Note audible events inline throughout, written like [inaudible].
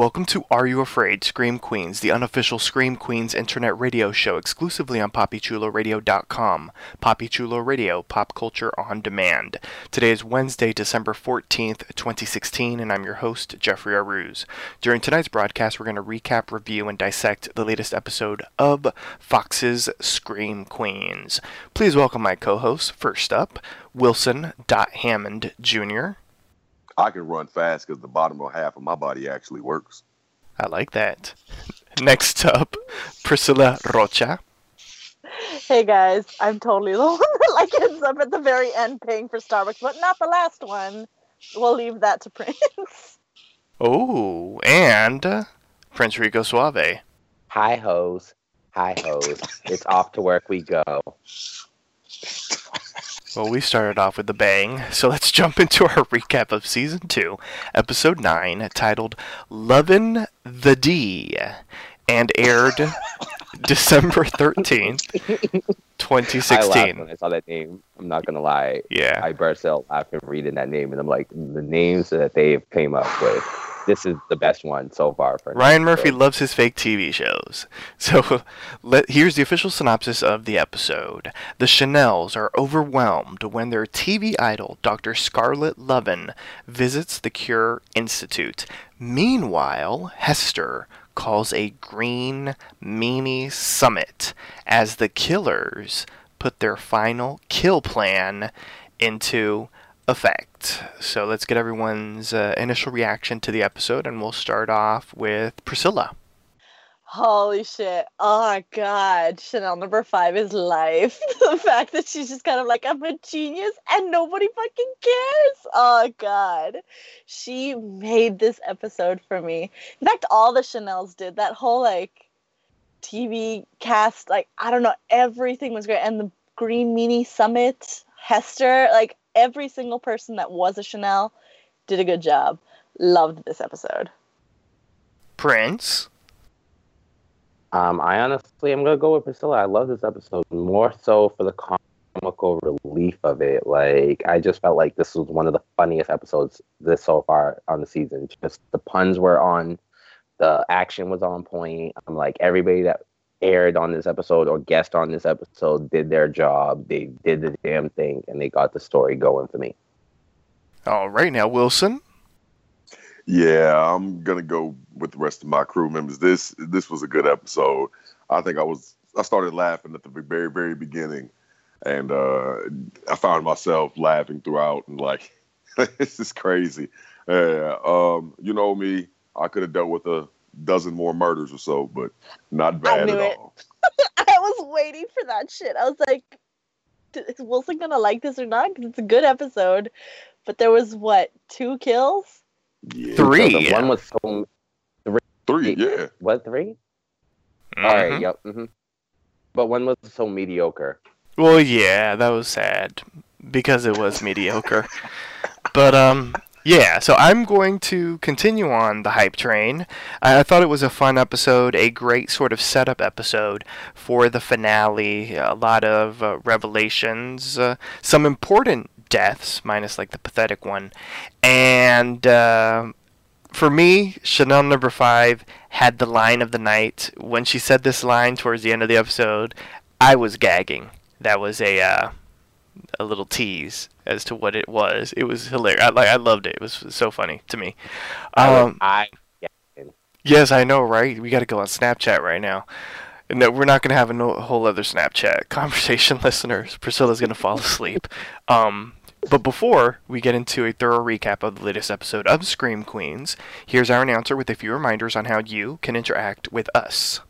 Welcome to Are You Afraid? Scream Queens, the unofficial Scream Queens internet radio show exclusively on PoppyChuloRadio.com. Poppy Chulo Radio, pop culture on demand. Today is Wednesday, December 14th, 2016, and I'm your host, Jeffrey Aruz. During tonight's broadcast, we're going to recap, review, and dissect the latest episode of Fox's Scream Queens. Please welcome my co hosts. First up, Wilson Hammond Jr. I can run fast because the bottom of half of my body actually works. I like that. [laughs] Next up, Priscilla Rocha. Hey guys, I'm totally the one that like ends up at the very end paying for Starbucks, but not the last one. We'll leave that to [laughs] Prince. Oh, and uh, Prince Rico Suave. Hi hoes. Hi hoes. it's off to work we go. [laughs] Well, we started off with a bang, so let's [laughs] jump into our recap of Season 2, Episode 9, titled Lovin' the D, and aired [laughs] December 13th, 2016. I laughed when I saw that name. I'm not going to lie. Yeah. I burst out laughing reading that name, and I'm like, the names that they came up with this is the best one so far. For Ryan Murphy loves his fake TV shows. [laughs] So let, here's the official synopsis of the episode. The Chanels are overwhelmed when their TV idol, Dr. Scarlett Lovin, visits the Cure Institute. Meanwhile, Hester calls a green meanie summit as the killers put their final kill plan into effect. So let's get everyone's uh, initial reaction to the episode, and we'll start off with Priscilla. Holy shit. Oh my god. Chanel number five is life. [laughs] the fact that she's just kind of like, I'm a genius and nobody fucking cares. Oh god. She made this episode for me. In fact, all the Chanels did. That whole like TV cast, like, I don't know, everything was great. And the Green Meanie Summit, Hester, like every single person that was a Chanel did a good job. Loved this episode. Prince. Um, I honestly am gonna go with Priscilla. I love this episode more so for the comical relief of it. Like I just felt like this was one of the funniest episodes this so far on the season. Just the puns were on, the action was on point. I'm like everybody that aired on this episode or guest on this episode did their job. They did the damn thing and they got the story going for me. All right, now Wilson. Yeah, I'm gonna go with the rest of my crew members. This this was a good episode. I think I was I started laughing at the very very beginning, and uh, I found myself laughing throughout and like [laughs] this is crazy. Yeah, um, you know me, I could have dealt with a dozen more murders or so, but not bad at it. all. [laughs] I was waiting for that shit. I was like, is Wilson gonna like this or not? Because it's a good episode. But there was what two kills? Yeah. Three. So one was so three. Three, yeah. What 3 mm-hmm. All right. Yep. Mm-hmm. But one was so mediocre. Well, yeah, that was sad because it was mediocre. [laughs] But um, yeah, so I'm going to continue on the hype train. I, thought it was a fun episode, a great sort of setup episode for the finale. A lot of uh, revelations, uh, some important deaths, minus like the pathetic one. And uh, for me, Chanel number five had the line of the night. When she said this line towards the end of the episode, I was gagging. That was a uh, a little tease as to what it was. It was hilarious. I, like I loved it. It was so funny to me. Um, I yes, I know, right? We got to go on Snapchat right now. And that we're not going to have a no, whole other Snapchat [laughs] conversation, [laughs] listeners. Priscilla's going to fall asleep. Um, but before we get into a thorough recap of the latest episode of Scream Queens, here's our announcer with a few reminders on how you can interact with us.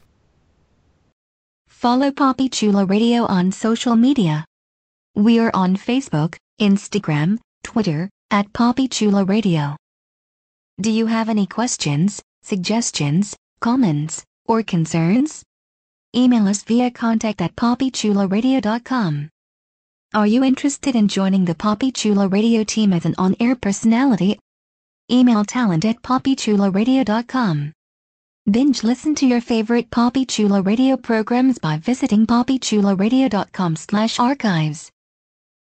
Follow Poppy Chula Radio on social media. We are on Facebook, Instagram, Twitter, at Poppy Chula Radio. Do you have any questions, suggestions, comments, or concerns? Email us via contact at poppychularadio.com. Are you interested in joining the Poppy Chula Radio team as an on-air personality? Email talent at poppychularadio.com. Binge listen to your favorite Poppy Chula Radio programs by visiting poppychularadio.com slash archives.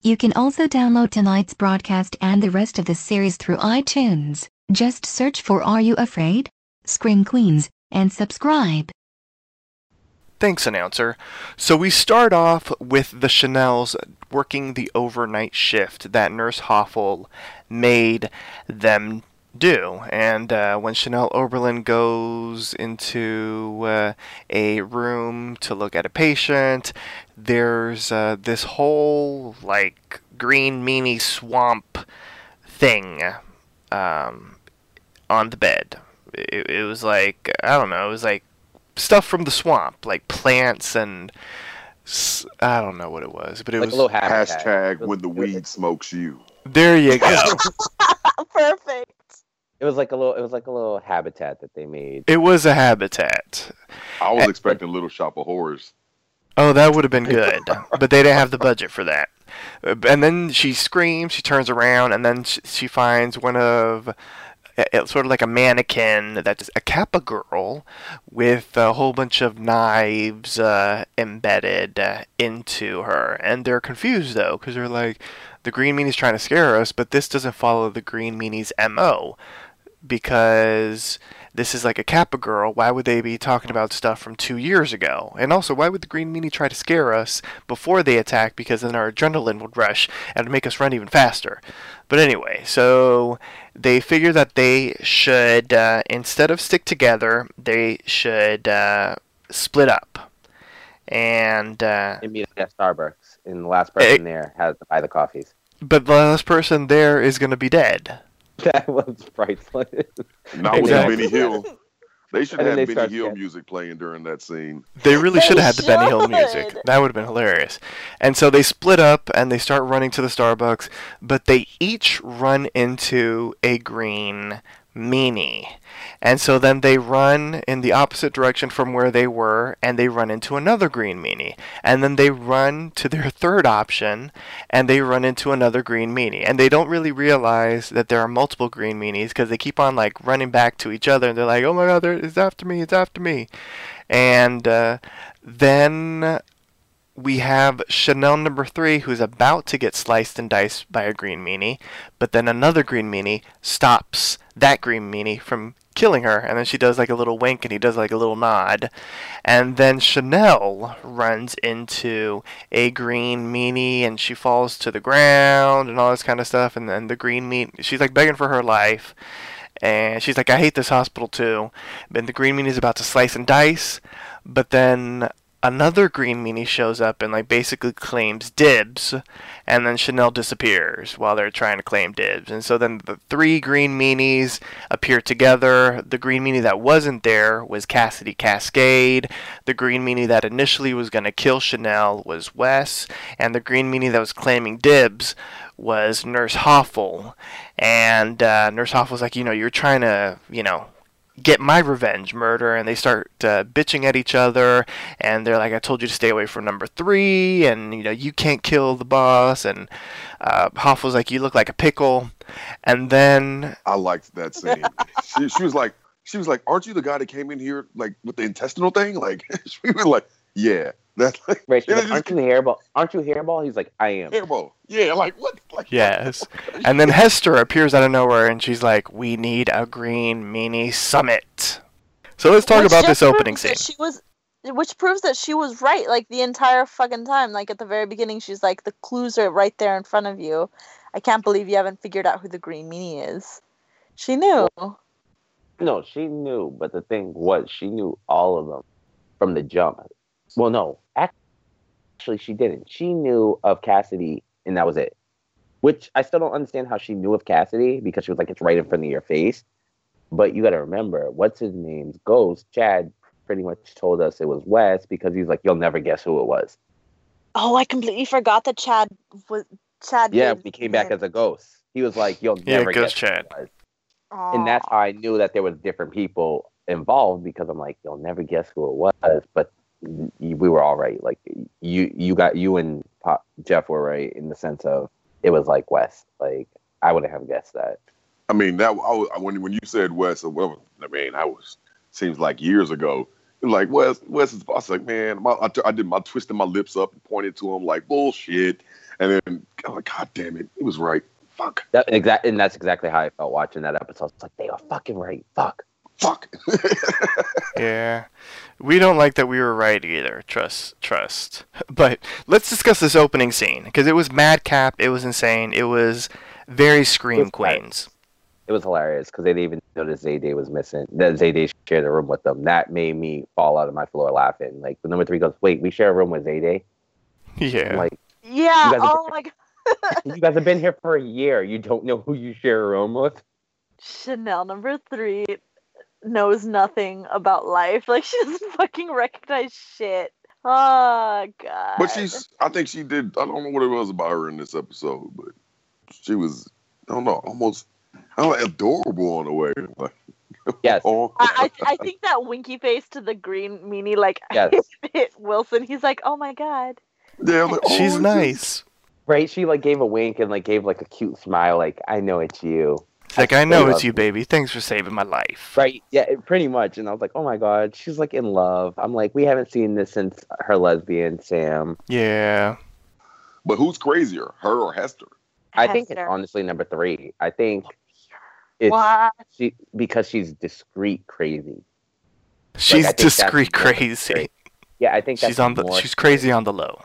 You can also download tonight's broadcast and the rest of the series through iTunes. Just search for Are You Afraid? Scream Queens, and subscribe. Thanks, announcer. So we start off with the Chanels working the overnight shift that Nurse Hoffel made them do. And uh, when Chanel Oberlin goes into uh, a room to look at a patient, there's uh, this whole like green meanie swamp thing um, on the bed. It, it was like I don't know. It was like stuff from the swamp, like plants and I don't know what it was, but it like was a little habitat. Hashtag was- when the it was weed smokes you. there. You go. [laughs] [laughs] Perfect. It was like a little. It was like a little habitat that they made. it was a habitat. I was expecting Little Shop of Horrors. Oh, that would have been good, but they didn't have the budget for that. Uh, And then she screams, she turns around, and then sh- she finds one of, it's sort of like a mannequin that's a Kappa girl with a whole bunch of knives uh, embedded uh, into her. And they're confused though, because they're like, the Green Meanie's trying to scare us, but this doesn't follow the Green Meanie's MO because this is like a Kappa girl. Why would they be talking about stuff from two years ago? And also, why would the Green Meanie try to scare us before they attack? Because then our adrenaline would rush and make us run even faster. But anyway, so they figure that they should, uh, instead of stick together, they should uh, split up. And uh, They meet at Starbucks, and the last person there has to buy the coffees. but the last person there is going to be dead. [laughs] That was priceless. Not with Exactly. Benny Hill. They should And have then they Benny Hill getting- music playing during that scene. They really They should have had the Benny Hill music. That would have been hilarious. And so they split up and they start running to the Starbucks, but they each run into a green meanie. And so then they run in the opposite direction from where they were and they run into another green meanie. And then they run to their [laughs] third option and they run into another green meanie. And they don't really realize that there are multiple green meanies because they keep on like running back to each other and they're like, "Oh my god, it's after me, it's after me." And uh, then we have Chanel number three, who's about to get sliced and diced by a green meanie, but then another green meanie stops that green meanie from killing her, and then she does like a little wink and he does like a little nod. And then Chanel runs into a green meanie and she falls to the ground and all this kind of stuff, and then the green meanie, she's like begging for her life. And she's like, I hate this hospital too. And the green meanie is about to slice and dice, but then another green meanie shows up and like basically claims dibs and then Chanel disappears while they're trying to claim dibs. And so then the three green meanies appear together. The green meanie that wasn't there was Cassidy Cascade. The green meanie that initially was going to kill Chanel was Wes. And the green meanie that was claiming dibs was Nurse Hoffel. And uh, Nurse was like, you know, you're trying to, you know, get my revenge murder and they start uh, bitching at each other and they're like i told you to stay away from number three and you know you can't kill the boss and uh, Hoff was like you look like a pickle and then I liked that scene. [laughs] she, she was like, she was like, "Aren't you the guy that came in here like with the intestinal thing?" Like [laughs] she was like, "Yeah, [laughs] That's like Right, she's like, aren't just- you hairball? Aren't you hairball? He's like, I am. hairball. Yeah, like what? Like Yes. [laughs] And then Hester appears out of nowhere and she's like, We need a green meanie summit. So let's talk Which about this opening scene. She was, which proves that she was right. Like the entire fucking time. Like at the very beginning, she's like, "The clues are right there in front of you." I can't believe you haven't figured out who the green meanie is. She knew. No, she knew, but the thing was, she knew all of them from the jump. Well, no, actually, she didn't. She knew of Cassidy, and that was it. Which I still don't understand how she knew of Cassidy because she was like, it's right in front of your face. But you got to remember, what's his name's ghost? Chad pretty much told us it was Wes because he's like, you'll never guess who it was. Oh, I completely forgot that Chad was Chad. Yeah, gave he came back him- as a ghost. He was like, you'll never Ghost guess who Chad. it was. and that's how I knew that there was different people involved because I'm like, you'll never guess who it was, but y- we were all right. Like you, you got you and Pop, Jeff were right in the sense of it was like West. Like I wouldn't have guessed that. I mean, that I was, when when you said West or whatever, I mean, I was seems like years ago. Like West, Wes is. I was like, man, my, I, I did my twisting my lips up and pointed to him like bullshit, and then I'm like, God damn it, it was right. Fuck, That exact, and that's exactly how I felt watching that episode. It's like they are fucking right. Fuck. fuck. [laughs] Yeah. We don't like that we were right either. Trust, trust. [laughs] But let's discuss this opening scene because it was madcap. It was insane. It was very Scream It was bad. Queens. It was hilarious because they didn't even notice Zayday was missing. That Zayday shared a room with them. That made me fall out of my floor laughing. Like the number three goes, "Wait, we share a room with Zayday." Yeah. I'm like, Yeah. You guys are Oh my god. [laughs] you guys have been here for a year. You don't know who you share a room with. Chanel number three knows nothing about life. [laughs] Like she doesn't fucking recognize shit. Oh god. But she's. I think she did. I don't know what it was about her in this episode, but she was. I don't know, almost. I don't know, adorable in a way. [laughs] Like, Yes. [laughs] oh, I, I I think that winky face to the green meanie like Yes. hit Wilson. He's like, oh my god. yeah, like, oh, She's nice. Right? She like gave a wink and like gave like a cute smile, like I know it's you. It's like, I know it's you, baby. Thanks for saving my life. Right? Yeah, it- pretty much. And I was like, oh my god, she's like in love. I'm like, we haven't seen this since her lesbian Sam. Yeah. But who's crazier, her or Hester? I think it's honestly number three. I think it's What? she because she's discreet crazy. She's I think that's discreet more crazy. [laughs] Yeah, I think that's She's on the more she's crazy on the low.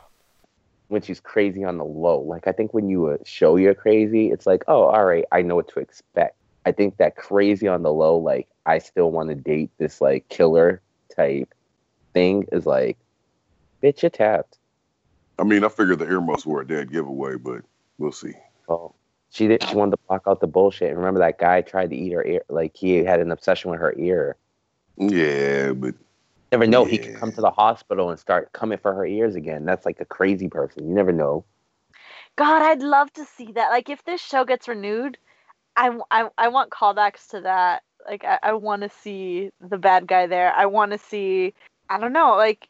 When she's crazy on the low. Like I think when you uh, show you're crazy, it's like, oh, all right, I know what to expect. I think that crazy on the low, like I still want to date this like killer type thing, is like, bitch, you tapped. I mean, I figured the earmuffs were a dead giveaway, but we'll see. Oh, she did. She wanted to block out the bullshit. And remember that guy tried to eat her ear. Like he had an obsession with her ear. Yeah, but Never know. He could come to the hospital and start coming for her ears again. That's like a crazy person. You never know. God, I'd love to see that. Like, if this show gets renewed, I, I, I want callbacks to that. Like, I, I want to see the bad guy there. I want to see, I don't know, like,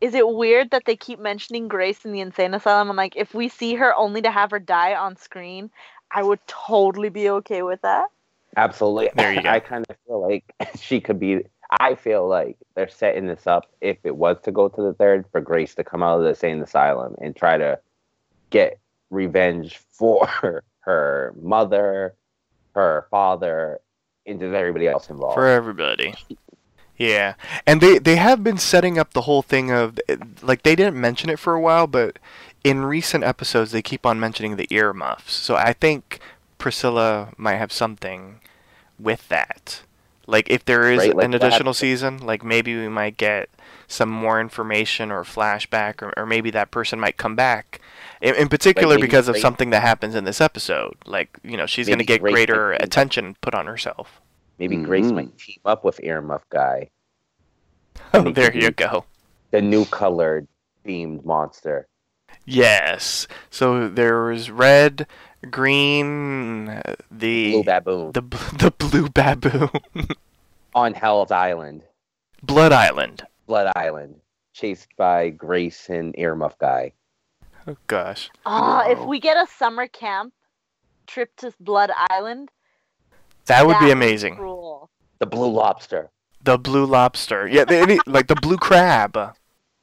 is it weird that they keep mentioning Grace in the insane asylum? I'm like, if we see her only to have her die on screen, I would totally be okay with that. Absolutely. There you go. I kind of feel like [laughs] she could be. I feel like they're setting this up if it was to go to the third for Grace to come out of the insane asylum and try to get revenge for [laughs] her mother, her father, and just everybody else involved. for everybody. Yeah, and they they have been setting up the whole thing of like they didn't mention it for a while, but in recent episodes they keep on mentioning the earmuffs. So I think Priscilla might have something with that. Like if there is Right, like an additional happened- season, like maybe we might get some more information or flashback, or, or maybe that person might come back. In, in particular, maybe because of Grace- something that happens in this episode, like you know, she's going to get Grace greater attention put on herself. Maybe Grace Mhm. might team up with Earmuff Guy, [laughs] Oh, there you go. the new colored themed monster. Yes. So there was red, green, the Blue Baboon the [laughs] the blue baboon, on Hell's Island, Blood Island. Blood Island, chased by Grace and Earmuff Guy. Oh gosh. Ah, if we get a summer camp trip to Blood Island, That would be that amazing. Cool. The Blue Lobster. The blue lobster. Yeah, they, they- like the blue crab.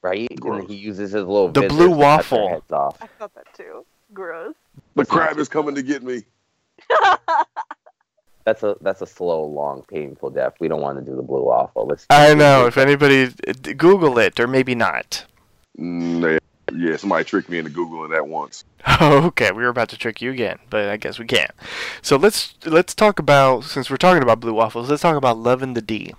right? Gross. And he uses his little The blue to cut their waffle. heads off. I thought that too. Gross. The crab is coming to get me. [laughs] That's a that's a slow, long, painful death. We don't want to do the blue waffle. Let's I know. If anybody Google it, or maybe not. Mm, yeah, yeah, somebody tricked me into googling that once. Oh, [laughs] okay. We were about to trick you again, but I guess we can't. So let's let's talk about since we're talking about blue waffles, let's talk about loving the D.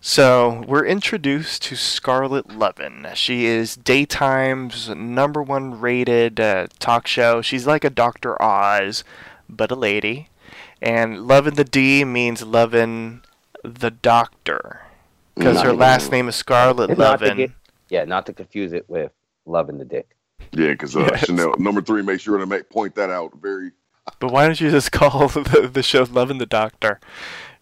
So we're introduced to Scarlett Lovin. She is daytime's number one rated uh, talk show. She's like a Dr. Oz, but a lady. And Lovin' the D means lovin' the doctor. Because her last name is Scarlett Not to Lovin. get- yeah, not to confuse it with love in the dick. Yeah, because uh, Yes. Chanel number three. Make sure to make point that out. Very. But why don't you just [laughs] call the, the show Lovin' the Doctor?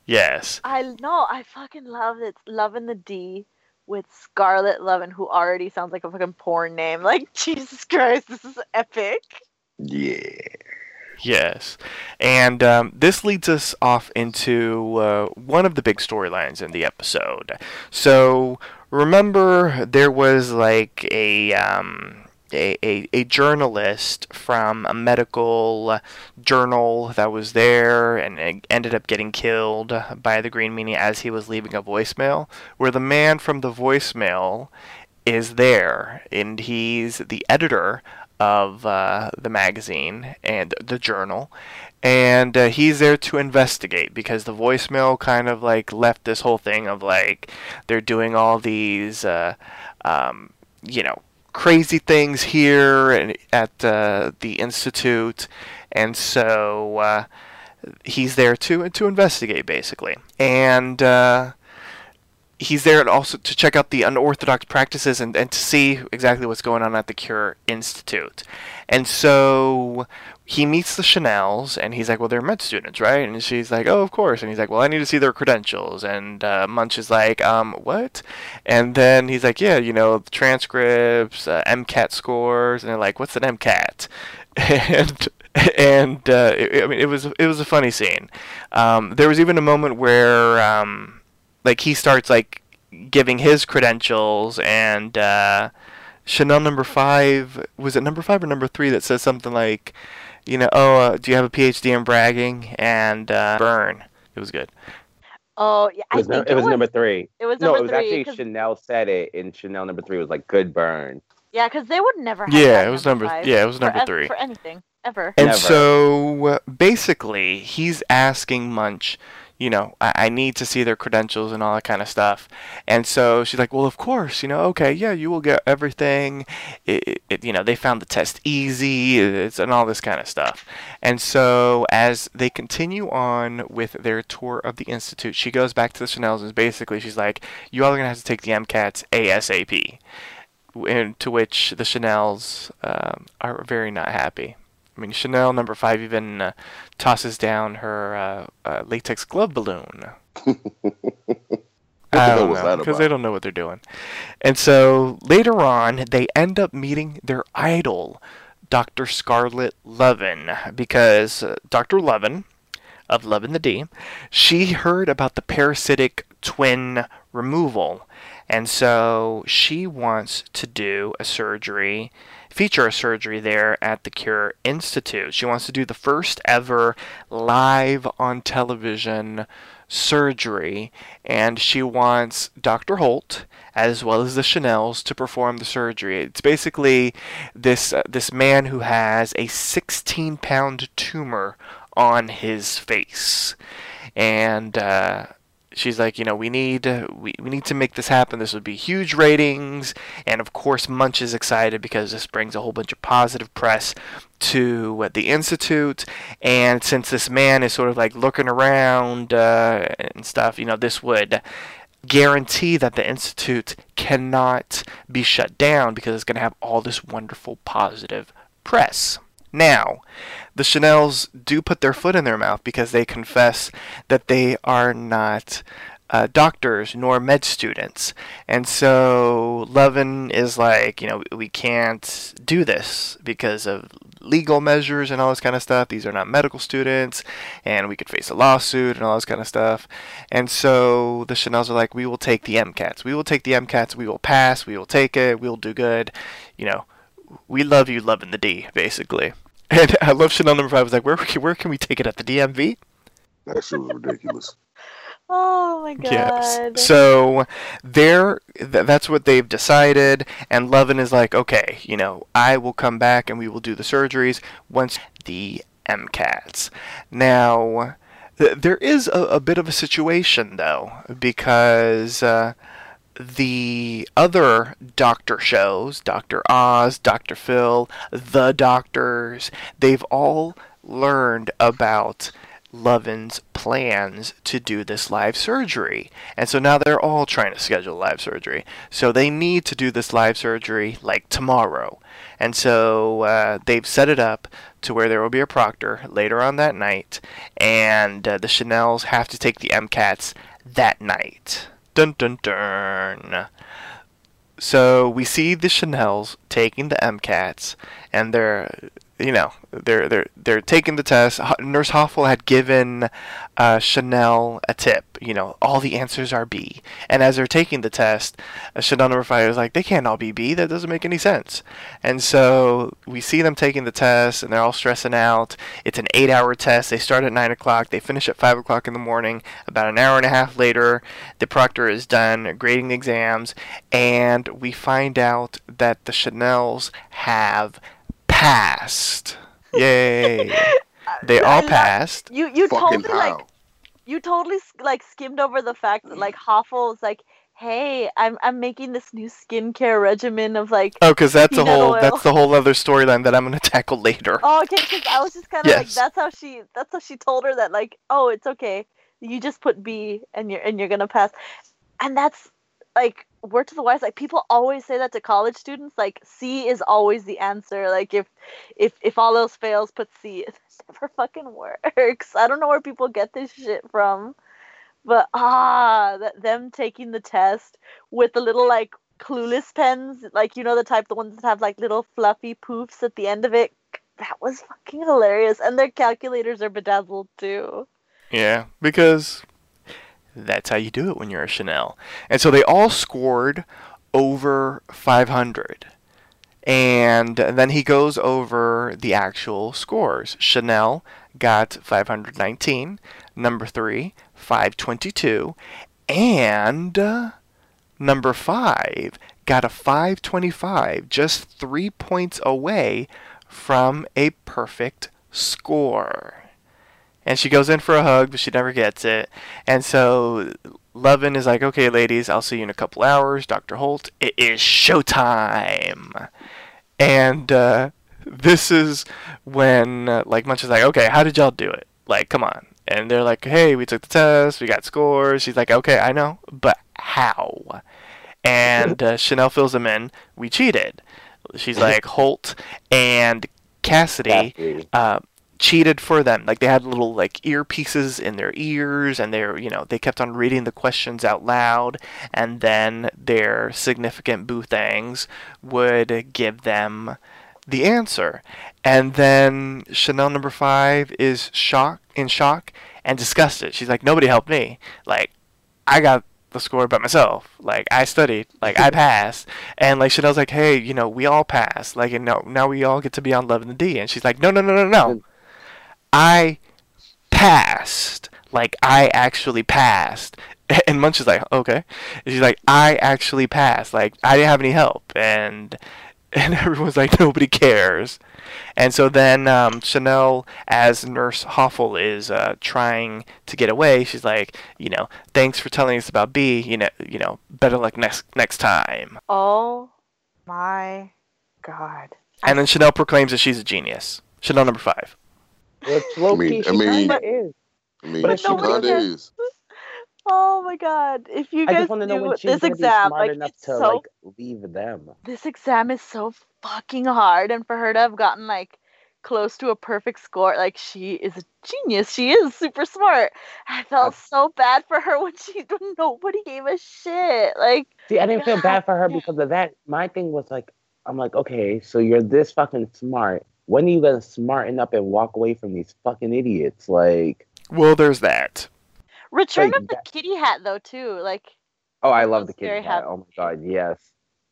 Yes. I know. I fucking love it. Loving the D with Scarlett Lovin, who already sounds like a fucking porn name. Like [laughs] Jesus Christ, this is epic. Yeah. Yes. And um, this leads us off into uh, one of the big storylines in the episode. So remember, there was like a. Um, a, a, a journalist from a medical journal that was there and ended up getting killed by the Green Meanie as he was leaving a voicemail, where the man from the voicemail is there. And he's the editor of uh, the magazine and the journal. And uh, he's there to investigate because the voicemail kind of like left this whole thing of like they're doing all these uh, um, you know crazy things here and at uh, the institute and so uh, he's there to to investigate basically and uh, he's there also to check out the unorthodox practices and, and to see exactly what's going on at the Cure Institute. And so he meets the Chanels and he's like, Well, they're med students, right? And she's like, Oh, of course. And he's like, Well, I need to see their credentials. And uh, Munsch is like, Um, what? And then he's like, Yeah, you know, transcripts, uh, MCAT scores. And they're like, What's an MCAT? [laughs] And and uh, it, I mean, it was it was a funny scene. Um, there was even a moment where um, like he starts like giving his credentials and uh, Chanel number five was it number five or number three that says something like, you know, oh, uh, do you have a PhD in bragging and uh, burn? It was good. Oh yeah, It I was, think no, it was number three. It was No, number it was three. actually 'cause- Chanel said it, and Chanel number three was like good burn. yeah, because they would never. Have Yeah, that it was number- five yeah, it was number ev- three. for anything ever. And Never. so uh, basically, he's asking Munsch, you know, I-, I need to see their credentials and all that kind of stuff. And so she's like, well, of course, you know, okay, yeah, you will get everything. It, it, you know, they found the test easy, it's, and all this kind of stuff. And so as they continue on with their tour of the institute, she goes back to the Chanels and basically she's like, you all are gonna have to take the MCATs ASAP. And to which the Chanels um, are very not happy. I mean, Chanel number five even uh, tosses down her uh, uh, latex glove balloon. [laughs] I don't know that because they don't know what they're doing. And so later on, they end up meeting their idol, Dr. Scarlett Lovin, because uh, Dr. Lovin of Lovin the D, she heard about the parasitic twin removal, and so she wants to do a surgery, feature a surgery there at the Cure Institute. She wants to do the first ever live on television surgery, and she wants Dr. Holt as well as the Chanels to perform the surgery. It's basically this uh, this man who has a 16 pound tumor on his face, and uh, she's like, you know, we need we, we need to make this happen. This would be huge ratings, and of course, Munsch is excited because this brings a whole bunch of positive press to the institute. And since this man is sort of like looking around uh, and stuff, you know, this would guarantee that the institute cannot be shut down because it's going to have all this wonderful positive press. Now, the Chanels do put their foot in their mouth because they confess that they are not uh, doctors nor med students. And so Lovin is like, you know, we can't do this because of legal measures and all this kind of stuff. These are not medical students, and we could face a lawsuit and all this kind of stuff. And so the Chanels are like, we will take the MCATs. We will take the MCATs. We will pass. We will take it. We'll do good. You know, we love you, loving the D, basically. And I love Chanel number five. was like, where, where can we take it at the DMV? That shit was ridiculous. [laughs] Oh my god. Yes. So they're th- that's what they've decided, and Lovin is like, okay, you know, I will come back and we will do the surgeries once the MCATs. Now, th- there is a, a, bit of a situation though, because. Uh, the other doctor shows, Dr. Oz, Dr. Phil, The Doctors, they've all learned about Lovin's plans to do this live surgery. And so now they're all trying to schedule live surgery. So they need to do this live surgery like tomorrow. And so uh, they've set it up to where there will be a proctor later on that night, and uh, the Chanels have to take the MCATs that night. Dun dun dun. So we see the Chanels taking the MCATs, and they're you know they're they're they're taking the test. Nurse Hoffel had given uh, Chanel a tip. You know, all the answers are B. And as they're taking the test, uh, Chanel number five is like, they can't all be B. That doesn't make any sense. And so we see them taking the test, and they're all stressing out. It's an eight-hour test. They start at nine o'clock. They finish at five o'clock in the morning. About an hour and a half later, the proctor is done grading the exams, and we find out that the Chanels have passed. Yay! [laughs] they all passed. You you Fucking totally how? like you totally like skimmed over the fact that like Hoffel was like, "Hey, I'm I'm making this new skincare regimen of like." Oh, because that's a whole oil. that's the whole other storyline that I'm gonna [laughs] tackle later. Oh, okay. Because I was just kind of like, that's how she that's how she told her that like, oh, it's okay. You just put B and you're and you're gonna pass, and that's like word to the wise. Like people always say that to college students. Like C is always the answer. Like if if if all else fails, put C. [laughs] It never fucking works. I don't know where people get this shit from, but ah, that them taking the test with the little like clueless pens, like you know the type, the ones that have like little fluffy poofs at the end of it. That was fucking hilarious, and their calculators are bedazzled too. Yeah, because that's how you do it when you're a Chanel. And so they all scored over 500. And then he goes over the actual scores. Chanel got 519, number 3, 522, and uh, number 5 got a 525, just 3 points away from a perfect score and she goes in for a hug, but she never gets it. And so Lovin is like, "Okay, ladies, I'll see you in a couple hours." Doctor Holt, it is showtime, and uh, this is when uh, like Munsch is like, "Okay, how did y'all do it? Like, come on." And they're like, "Hey, we took the test, we got scores." She's like, "Okay, I know, but how?" And uh, Chanel fills them in. We cheated. She's [laughs] like, Holt and Cassidy Cassidy. uh, cheated for them. Like they had little like earpieces in their ears, and they're you know they kept on reading the questions out loud, and then their significant boo things would give them the answer. And then Chanel number five is shocked in shock and disgusted. She's like, nobody helped me. Like I got the score by myself. Like I studied, like I [laughs] passed, and like Chanel's like, hey, you know, we all passed. Like, and now now we all get to be on Love and the D. And she's like, no, no, no, no, no. I passed. Like I actually passed. [laughs] And Munsch is like, okay. And she's like, I actually passed. Like I didn't have any help. And [laughs] and everyone's like, nobody cares. And so then um, Chanel, as Nurse Hoffel is uh, trying to get away, she's like, you know, thanks for telling us about B. You know, you know, better luck next next time. Oh my god. And then Chanel proclaims that she's a genius. Chanel number five. Which low mean- key, I mean- kinda is. I mean, But if she she kind of is. Oh my god. If you guys just want to know knew this exam, like it's to so like leave them. this exam is so fucking hard and for her to have gotten like close to a perfect score. Like she is a genius. She is super smart. I felt so bad for her when she [laughs] when nobody gave a shit. Like See, I didn't feel bad for her because of that. My thing was like, I'm like, okay, so you're this fucking smart. When are you gonna smarten up and walk away from these fucking idiots? Like, Well, there's that. Return Like, of the that- Kitty Hat though too. Like oh, I I love the kitty hat. happy. Oh my god, yes.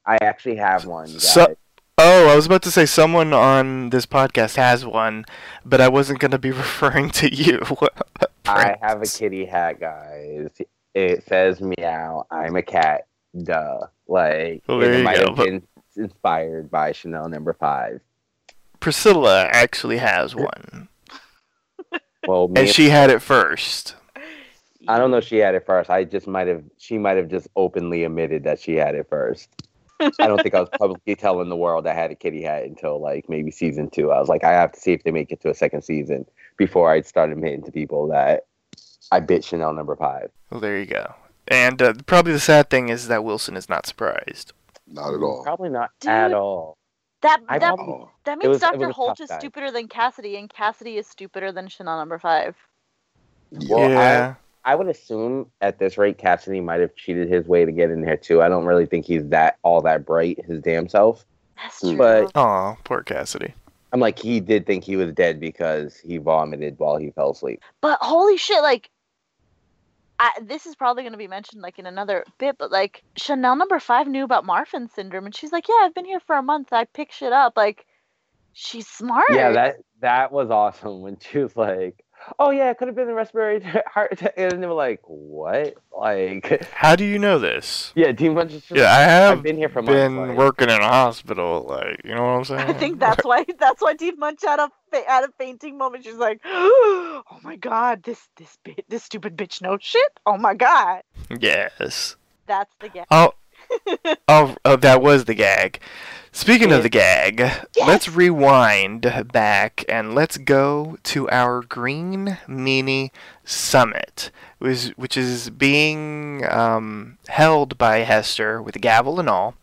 I actually have one. Guys. So- Oh, I was about to say someone on this podcast has one, but I wasn't going to be [laughs] referring to you. I [laughs] have a kitty hat, guys. It says meow. I'm a cat. Duh. Like, Well, it might go, have but- been inspired by Chanel number five. Priscilla actually has one, Well, and she had it first. I don't know if she had it first. I just might have. She might have just openly admitted that she had it first. I don't think I was [laughs] publicly telling the world I had a kitty hat until like maybe season two. I was like, I have to see if they make it to a second season before I started admitting to people that I bit Chanel number five. Well, there you go. And uh, probably the sad thing is that Wilson is not surprised. Not at all. Probably not Dude, at all. That I that probably- Oh, that it makes was- Dr. Holt is guy. stupider than Cassidy, and Cassidy is stupider than Chanel number five. Well, yeah. I would assume at this rate, Cassidy might have cheated his way to get in there too. I don't really think he's that all that bright his damn self. That's true. But- Aw, poor Cassidy. I'm like, he did think he was dead because he vomited while he fell asleep. But holy shit, like, I, this is probably going to be mentioned like in another bit, but like Chanel number five knew about Marfan syndrome, and she's like, "Yeah, I've been here for a month. I picked shit up." Like, she's smart. Yeah, that that was awesome when she was like, "Oh yeah, it could have been the respiratory [laughs] heart attack," and they were like, "What?" Like, [laughs] How do you know this? yeah, Dean Munsch is just, Yeah, I have I've been here for been months. like- working in a hospital. Like, you know what I'm saying? I think [laughs] that's why that's why Dean Munsch had a had a fainting moment. She's like, [gasps] "Oh my god, this this bit this stupid bitch knows shit. Oh my god." yes. That's the gag. Oh, oh, oh, that was the gag. Speaking of the gag, let's rewind back and let's go to our Green Meanie Summit, which, which is being um, held by Hester with a gavel and all.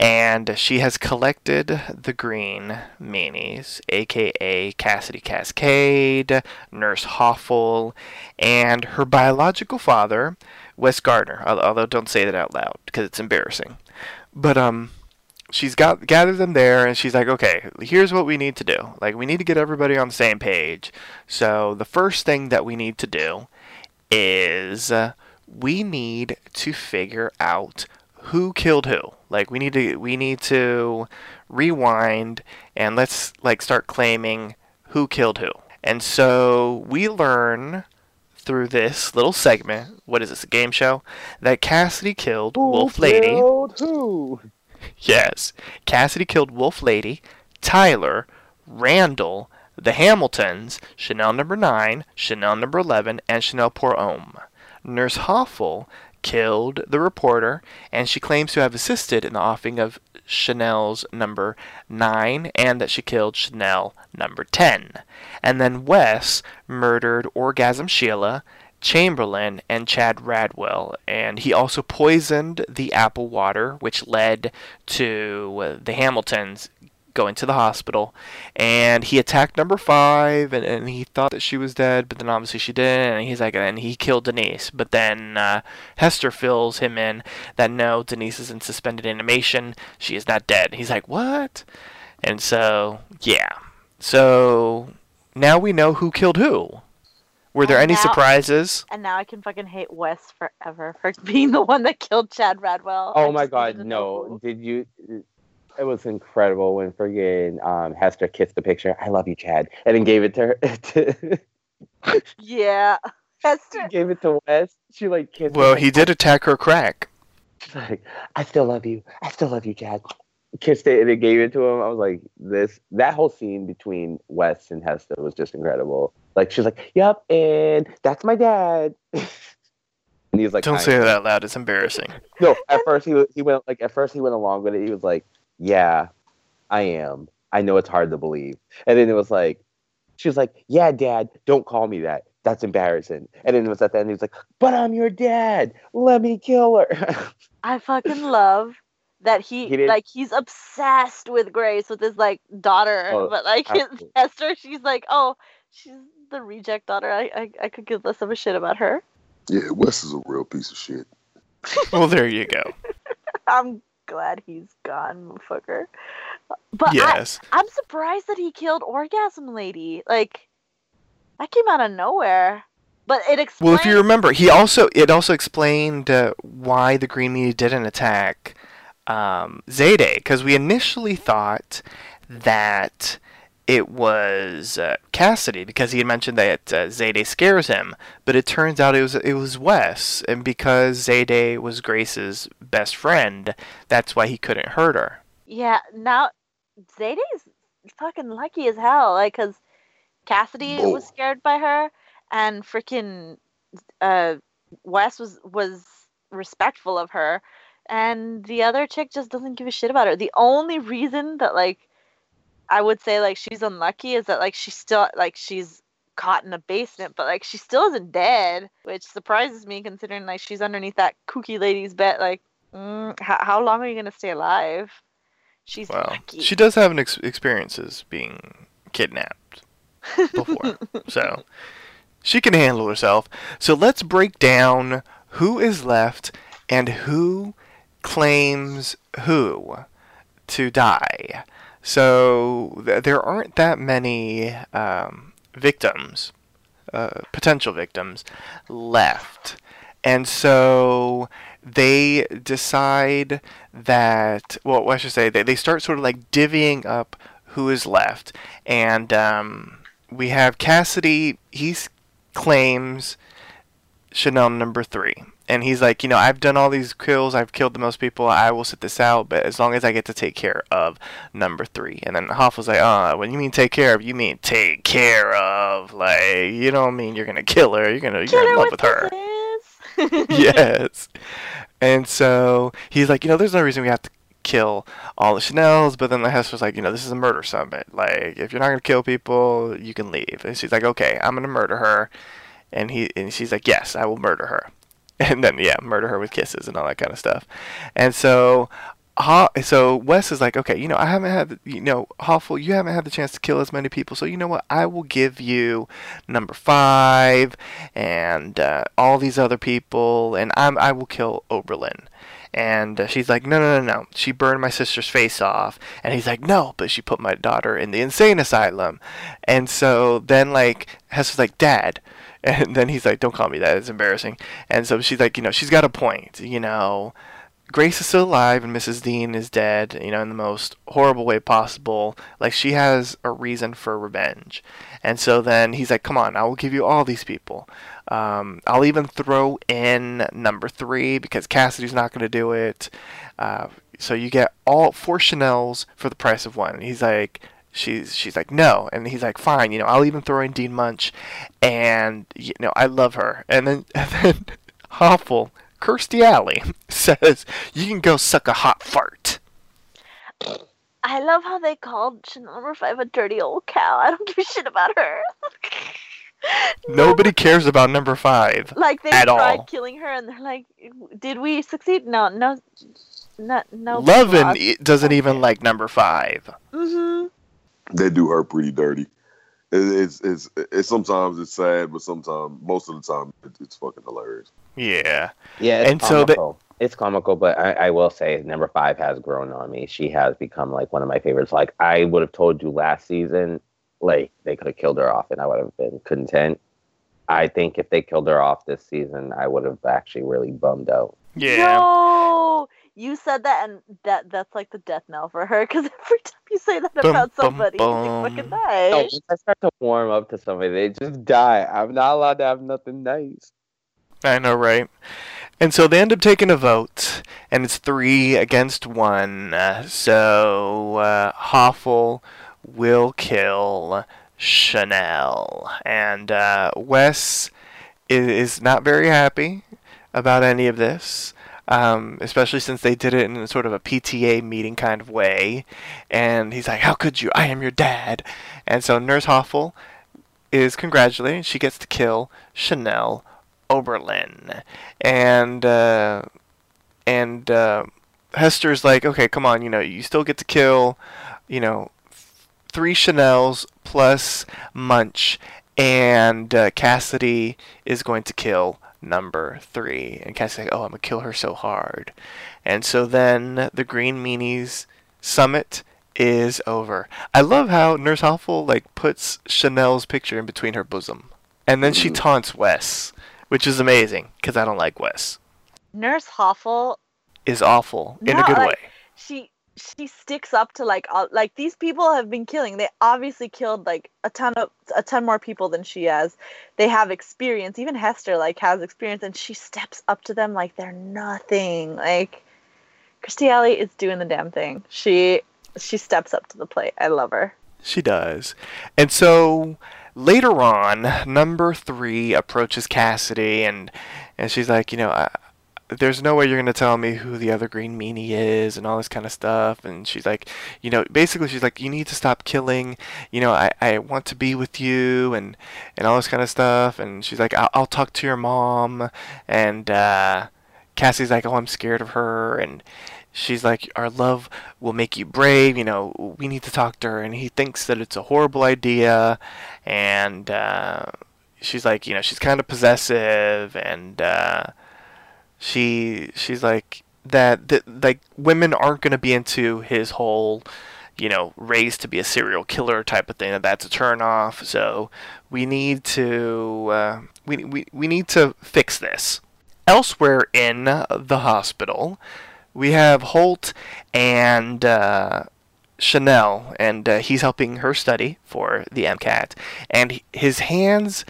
And she has collected the green meanies, aka Cassidy Cascade, Nurse Hoffel, and her biological father, Wes Gardner. Although don't say that out loud because it's embarrassing. But um, she's got gathered them there, and she's like, okay, here's what we need to do. Like we need to get everybody on the same page. So the first thing that we need to do is uh, we need to figure out who killed who. Like we need to we need to rewind and let's like start claiming who killed who. And so we learn through this little segment, what is this, a game show? That Cassidy killed Wolf Lady. Killed who? Yes. Cassidy killed Wolf Lady, Tyler, Randall, the Hamiltons, Chanel number 9, Chanel number 11, and Chanel Pour Homme. Nurse Hoffel killed the reporter, and she claims to have assisted in the offing of Chanel's number 9 and that she killed Chanel number 10. And then Wes murdered Orgasm Sheila, Chamberlain, and Chad Radwell. And he also poisoned the apple water, which led to the Hamiltons going to the hospital. And he attacked number five, and, and he thought that she was dead, but then obviously she didn't. And he's like, and he killed Denise. But then uh, Hester fills him in that no, Denise is in suspended animation. She is not dead. He's like, what? And so, yeah. So now we know who killed who. Were there And any now- surprises? And now I can fucking hate Wes forever for [laughs] being the one that killed Chad Radwell. I Oh my god, needed to know no! Did you? It was incredible when friggin' um, Hester kissed the picture. I love you, Chad, and then gave it to her. To, [laughs] Yeah. Hester. gave it to Wes. She like kissed. him, Well, like, he did attack her crack. She's like, I still love you. I still love you, Chad. Kissed it and then gave it to him. I was like, this that whole scene between Wes and Hester was just incredible. Like she's like, Yep, and that's my dad. [laughs] and he was like, Don't say that out loud. It's embarrassing. No, at first he he went like at first he went along with it. He was like, "Yeah, I am. I know it's hard to believe." And then it was like, she was like, "Yeah, Dad, don't call me that. That's embarrassing." And then it was at the end. He was like, "But I'm your dad. Let me kill her." [laughs] I fucking love that he, He like he's obsessed with Grace with his like daughter, Oh, [laughs] but like his absolutely. Esther, she's like, oh, she's the reject daughter. I, I I could give less of a shit about her. Yeah, Wes is a real piece of shit. Well, there you go. [laughs] I'm glad he's gone, motherfucker. But I, yes. I'm surprised that he killed Orgasm Lady. Like that came out of nowhere. But it explains. Well, if you remember, he also it also explained uh, why the Green Meanie didn't attack um, Zayday because we initially thought that it was uh, Cassidy because he had mentioned that uh, Zayday scares him, but it turns out it was it was Wes, and because Zayday was Grace's best friend, that's why he couldn't hurt her. Yeah, now Zayday's fucking lucky as hell. Like, cause Cassidy Whoa. was scared by her, and freaking uh, Wes was was respectful of her, and the other chick just doesn't give a shit about her. The only reason that like I would say like she's unlucky is that like she's still like she's caught in a basement, but like she still isn't dead, which surprises me considering like she's underneath that kooky lady's bed. Like, mm, how, how long are you gonna stay alive? She's Well, lucky. she does have an ex- experiences being kidnapped before, [laughs] so she can handle herself. So let's break down who is left and who claims who to die. So th- there aren't that many um, victims, uh, potential victims, left. And so they decide that, well, I should say, they, they start sort of like divvying up who is left. And um, we have Cassidy, he claims Chanel number three. And he's like, you know, I've done all these kills, I've killed the most people, I will sit this out, but as long as I get to take care of number three. And then Hoff was like, oh, when you mean take care of, you mean take care of. Like, you don't mean you're gonna kill her, you're gonna you're in love with her. [laughs] [laughs] yes. And so he's like, you know, there's no reason we have to kill all the Chanels, but then the Hester's like, you know, this is a murder summit. Like, if you're not gonna kill people, you can leave. And she's like, okay, I'm gonna murder her. And he and she's like, yes, I will murder her. [laughs] And then yeah, murder her with kisses and all that kind of stuff. And so. So Wes is like, okay, you know, I haven't had, you know, Hoffel, you haven't had the chance to kill as many people, so you know what? I will give you number five and uh, all these other people, and I'm I will kill Oberlin. And uh, she's like, no, no, no, no. She burned my sister's face off. And he's like, no, but she put my daughter in the insane asylum. And so then, like, Hester's like, Dad. And then he's like, don't call me that. It's embarrassing. And so she's like, you know, she's got a point. You know, Grace is still alive and Mrs. Dean is dead, you know, in the most horrible way possible. Like, she has a reason for revenge. And so then he's like, come on, I will give you all these people. Um, I'll even throw in number three because Cassidy's not going to do it. Uh, so you get all four Chanels for the price of one. And he's like, she's she's like no, and he's like fine, you know, I'll even throw in Dean Munsch, and you know I love her. And then [laughs] and then Hoffel, Kirstie Alley [laughs] says you can go suck a hot fart. I love how they called Chanel number five a dirty old cow. I don't give a shit about her. [laughs] Nobody cares about number five. like they at tried all. killing her, and they're like, "Did we succeed? No, no, no, no." Lovin doesn't even like number five. Mm-hmm. They do her pretty dirty. It, it's it's it's sometimes it's sad, but sometimes most of the time it, it's fucking hilarious. Yeah. Yeah, it's And so they- comical. it's comical, but I, I will say number five has grown on me. She has become like one of my favorites. Like I would have told you last season, like they could have killed her off, and I would have been content. I think if they killed her off this season, I would have actually really bummed out. Yeah. No, you said that, and that that's like the death knell for her. Because [laughs] every time you say that Bum, about bum, somebody, they bum. fucking No, die. once I start to warm up to somebody, they just die. I'm not allowed to have nothing nice. I know, right? And so they end up taking a vote, and it's three against one. Uh, so uh, Hoffel will kill Chanel, and uh, Wes is, is not very happy about any of this. Um, especially since they did it in sort of a PTA meeting kind of way, and he's like, "How could you? I am your dad." And so Nurse Hoffel is congratulating. She gets to kill Chanel Oberlin, and uh, and uh, Hester's like, okay, come on, you know, you still get to kill, you know, three Chanels plus Munsch, and uh, Cassidy is going to kill number three. And Cassidy's like, oh, I'm gonna kill her so hard. And so then the Green Meanies summit is over. I love how Nurse Hoffel like puts Chanel's picture in between her bosom, and then she taunts Wes, which is amazing because I don't like Wes. Nurse Hoffel, Is awful in a good like, way. she she sticks up to like all, like these people have been killing. They obviously killed like a ton of a ton more people than she has. They have experience. Even Hester like has experience, and she steps up to them like they're nothing. Like Kirstie Alley is doing the damn thing. She she steps up to the plate. I love her. She does. And so later on, number three approaches Cassidy, and and she's like, you know, I, there's no way you're gonna tell me who the other green meanie is, and all this kind of stuff. And she's like, you know, basically she's like, you need to stop killing. You know, I, I want to be with you, and and all this kind of stuff. And she's like, I'll, I'll talk to your mom. And uh, Cassie's like, oh, I'm scared of her, and she's like, our love will make you brave. You know, we need to talk to her. And he thinks that it's a horrible idea, and uh, she's like, you know, she's kind of possessive, and uh, she she's like that, that like women aren't going to be into his whole you know raised to be a serial killer type of thing that that's a turn off. So we need to uh, we, we, we need to fix this. Elsewhere in the hospital we have holt and uh, chanel and uh, he's helping her study for the mcat and his hands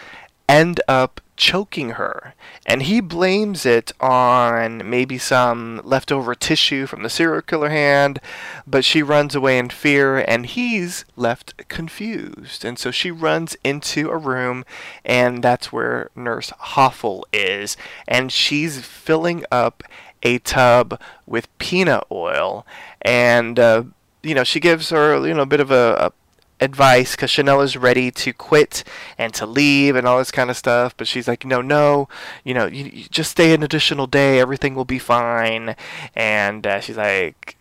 end up choking her. And he blames it on maybe some leftover tissue from the serial killer hand, but she runs away in fear and he's left confused. And so she runs into a room, and that's where Nurse Hoffel is. And she's filling up a tub with peanut oil. And, uh, you know, she gives her, you know, a bit of a, a advice because Chanel is ready to quit and to leave and all this kind of stuff. But she's like, no, no, you know, you, you just stay an additional day. Everything will be fine. And uh, she's like,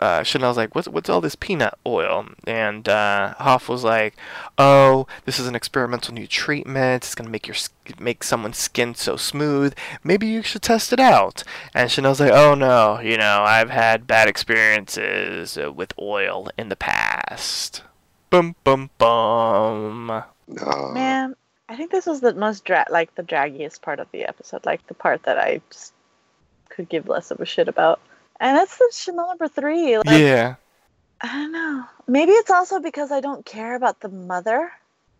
uh, Chanel's like, what's what's all this peanut oil? And uh, Hoff was like, oh, this is an experimental new treatment. It's gonna make your make someone's skin so smooth. Maybe you should test it out. And Chanel's like, oh no, you know, I've had bad experiences uh, with oil in the past. Bum bum bum. Nah. Man, I think this was the most dra- like the draggiest part of the episode, like the part that I just could give less of a shit about. And that's the Chanel number three. Like, yeah. I don't know. Maybe it's also because I don't care about the mother.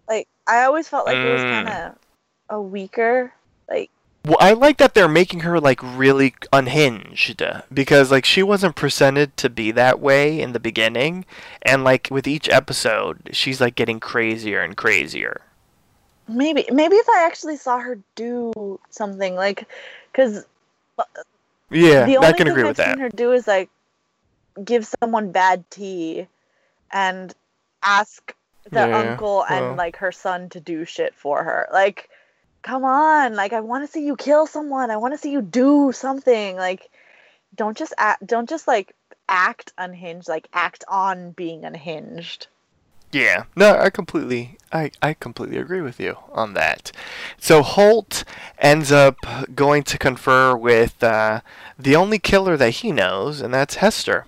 Like I always felt like it was Mm. kind of a weaker. Like Well, I like that they're making her like really unhinged because like she wasn't presented to be that way in the beginning, and like with each episode, she's like getting crazier and crazier. maybe maybe if I actually saw her do something like, because uh, Yeah, the I only can thing agree I've with that. seen her do is like give someone bad tea and ask the Yeah, uncle and well. like her son to do shit for her. Like, come on! Like, I want to see you kill someone. I want to see you do something. Like, don't just act. Don't just like act unhinged. Like, act on being unhinged. Yeah, no, I completely, I, I completely agree with you on that. So Holt ends up going to confer with uh, the only killer that he knows, and that's Hester.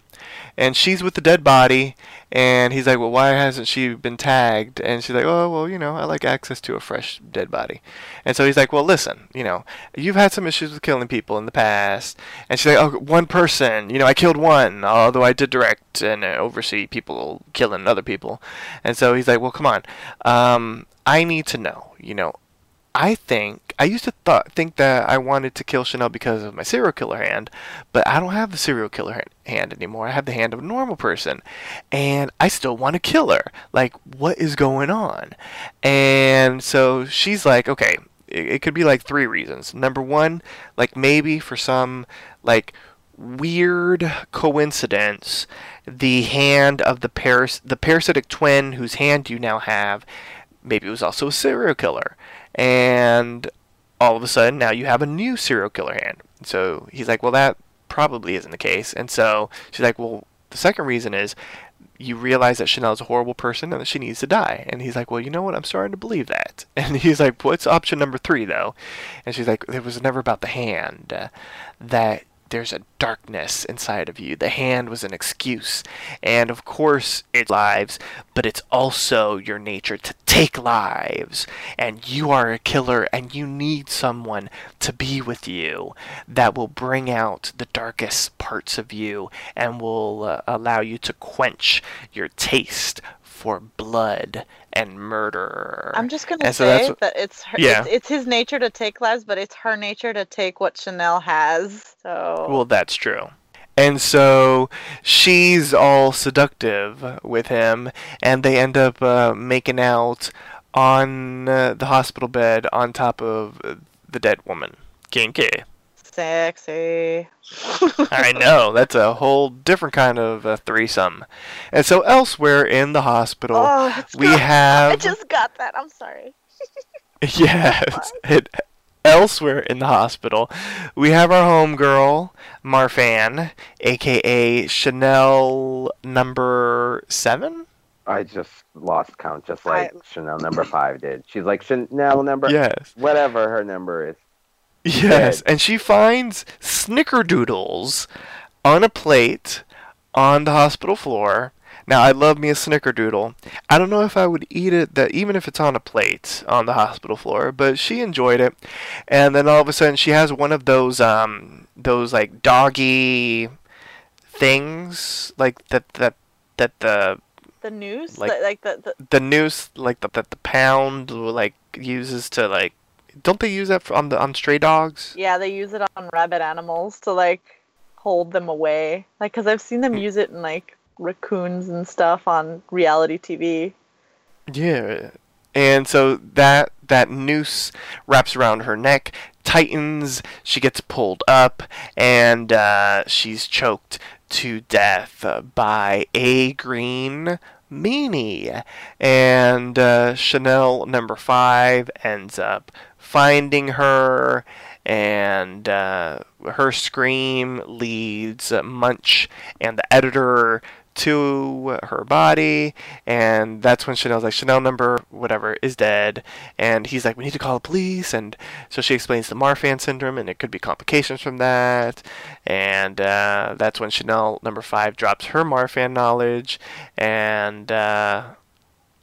And she's with the dead body, and he's like, "Well, why hasn't she been tagged?" And she's like, "Oh, well, you know, I like access to a fresh dead body." And so he's like, "Well, listen, you know, you've had some issues with killing people in the past." And she's like, "Oh, one person, you know, I killed one, although I did direct and uh, oversee people killing other people." And so he's like, "Well, come on, um, I need to know, you know." I think I used to thought think that I wanted to kill Chanel because of my serial killer hand, but I don't have the serial killer ha- hand anymore. I have the hand of a normal person, and I still want to kill her. Like, what is going on? And so she's like, okay, it, it could be like three reasons. Number one, like maybe for some like weird coincidence, the hand of the paras- the parasitic twin whose hand you now have, maybe it was also a serial killer and all of a sudden now you have a new serial killer hand. So he's like, well, that probably isn't the case. And so she's like, well, the second reason is you realize that Chanel is a horrible person and that she needs to die. And he's like, well, you know what? I'm starting to believe that. [laughs] And he's like, what's option number three, though? And she's like, it was never about the hand. Uh, that there's a darkness inside of you. The hand was an excuse. And of course, it's lives, but it's also your nature to take lives. And you are a killer, and you need someone to be with you that will bring out the darkest parts of you and will uh, allow you to quench your taste for blood and murder. I'm just gonna And so say what- that it's her, Yeah. it's, it's his nature to take lives, but it's her nature to take what Chanel has. So Well, that's true. And so she's all seductive with him, and they end up uh, making out on uh, the hospital bed on top of the dead woman. Kinky. Sexy. [laughs] I know, that's a whole different kind of uh, threesome. And so elsewhere in the hospital, Oh, it's we have. I just got that. I'm sorry. [laughs] Yes. [laughs] It, elsewhere in the hospital, we have our homegirl, Marfan, aka Chanel number seven? I just lost count, just like I- Chanel number five did. She's like Chanel number, Yes. whatever her number is. Yes. And she finds snickerdoodles on a plate on the hospital floor. Now, I love me a snickerdoodle. I don't know if I would eat it, that even if it's on a plate on the hospital floor, but she enjoyed it. And then all of a sudden, she has one of those, um, those like doggy things, like that, that, that the The Like- like, like the, the the noose, like the, that the pound, like uses to like. Don't they use that for, on the on stray dogs? yeah, they use it on rabbit animals to like hold them away. Like, cause I've seen them Mm. use it in like raccoons and stuff on reality TV. Yeah. And so that that noose wraps around her neck, tightens, she gets pulled up, and uh, she's choked to death by a green meanie. And uh, Chanel number five ends up finding her, and uh, her scream leads Munsch and the editor to her body, and that's when Chanel's like, Chanel number whatever is dead, and he's like, we need to call the police, and so she explains the Marfan syndrome, and it could be complications from that, and uh, that's when Chanel number five drops her Marfan knowledge, and uh,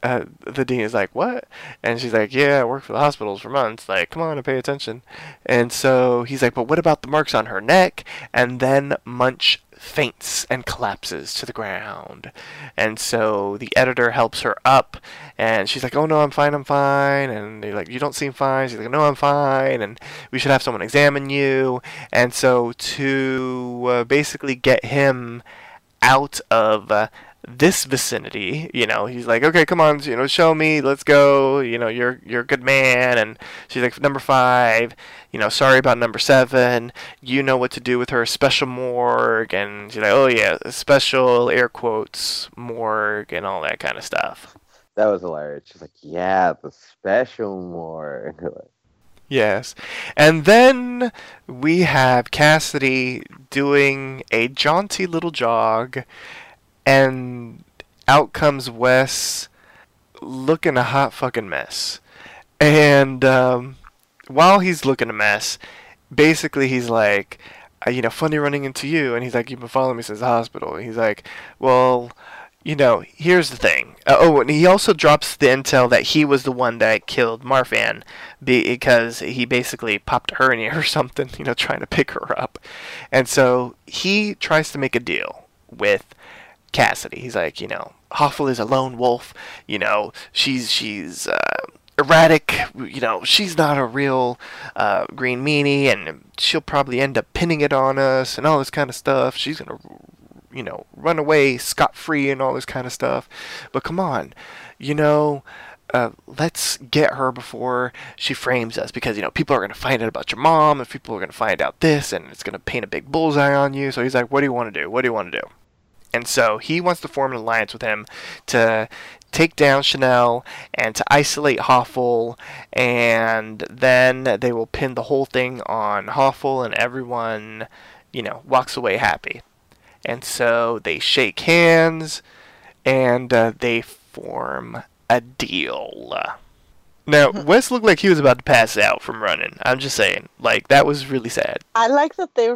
uh, the dean is like, "What?" And she's like, "Yeah, I worked for the hospitals for months. Like, come on and pay attention." And so he's like, "But what about the marks on her neck?" And then Munsch faints and collapses to the ground. And so the editor helps her up, and she's like, "Oh no, I'm fine, I'm fine." And they're like, "You don't seem fine." She's like, "No, I'm fine." And we should have someone examine you. And so to uh, basically get him out of uh, this vicinity, you know, he's like, okay, come on, you know, show me, let's go, you know, you're you're a good man, and she's like, number five, you know, sorry about number seven, you know what to do with her special morgue, and she's like, oh yeah, special air quotes morgue and all that kind of stuff. That was hilarious. She's like, yeah, the special more. [laughs] Yes. And then we have Cassidy doing a jaunty little jog, and out comes Wes looking a hot fucking mess. And um, while he's looking a mess, basically he's like, uh, you know, funny running into you. And he's like, you've been following me since the hospital. And he's like, well, you know, here's the thing. Uh, oh, and he also drops the intel that he was the one that killed Marfan because he basically popped a hernia [laughs] or something, you know, trying to pick her up. And so he tries to make a deal with Cassidy. He's like, you know, Hoffel is a lone wolf. You know, she's she's uh, erratic. You know, she's not a real uh, green meanie, and she'll probably end up pinning it on us and all this kind of stuff. She's gonna, you know, run away scot free and all this kind of stuff. But come on, you know. Uh, let's get her before she frames us because you know people are going to find out about your mom and people are going to find out this and it's going to paint a big bullseye on you so he's like what do you want to do what do you want to do and so he wants to form an alliance with him to take down Chanel and to isolate Hoffel, and then they will pin the whole thing on Hoffel, and everyone you know, walks away happy. And so they shake hands and uh, they form a deal. Now, Wes looked like he was about to pass out from running. I'm just saying, like that was really sad. I like that they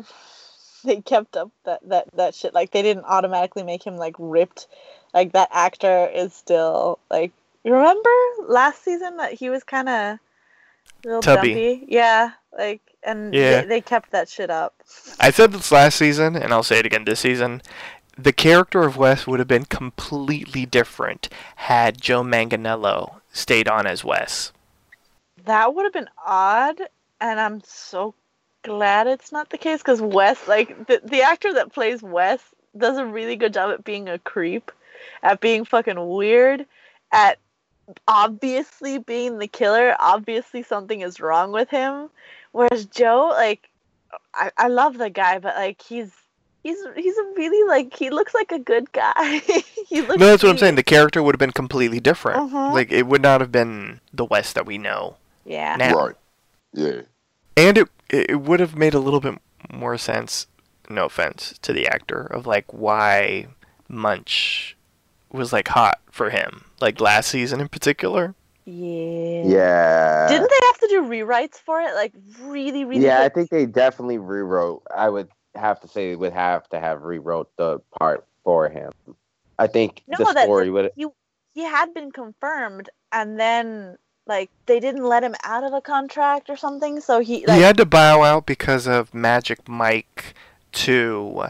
[laughs] they kept up that that that shit. Like they didn't automatically make him like ripped. Like that actor is still like. You remember last season that he was kind of little Tubby. dumpy? Yeah, like and Yeah. they, they kept that shit up. I said this last season, and I'll say it again this season. The character of Wes would have been completely different had Joe Manganiello stayed on as Wes. That would have been odd, and I'm so glad it's not the case because Wes, like the the actor that plays Wes, does a really good job at being a creep, at being fucking weird, at obviously being the killer. Obviously something is wrong with him. Whereas Joe, like, I I love the guy, but like he's. He's, he's a really like he looks like a good guy. [laughs] he looks No, that's what I'm saying. The character would have been completely different. Uh-huh. Like it would not have been the West that we know Yeah. now. Right. Yeah. And it it would have made a little bit more sense. No offense to the actor of like why Munsch was like hot for him, like last season in particular. Yeah. Yeah. Didn't they have to do rewrites for it? Like really, really. yeah, I think they definitely rewrote. I would have to say would have to have rewrote the part for him. I think No, the story that would. he he had been confirmed, and then like they didn't let him out of a contract or something. So he like he had to bow out because of Magic Mike to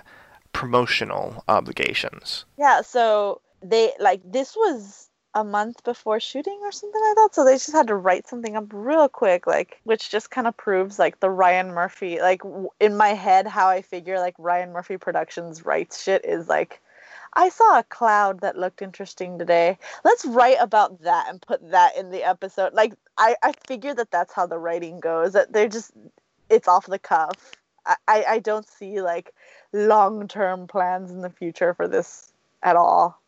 promotional obligations. yeah. So they like this was a month before shooting or something like that. So they just had to write something up real quick, like which just kind of proves like the Ryan Murphy like w- in my head how I figure like Ryan Murphy Productions writes shit is like. I saw a cloud that looked interesting today. Let's write about that and put that in the episode. Like I, I figure that that's how the writing goes. That they're just, it's off the cuff. I, I, don't see like long term plans in the future for this at all.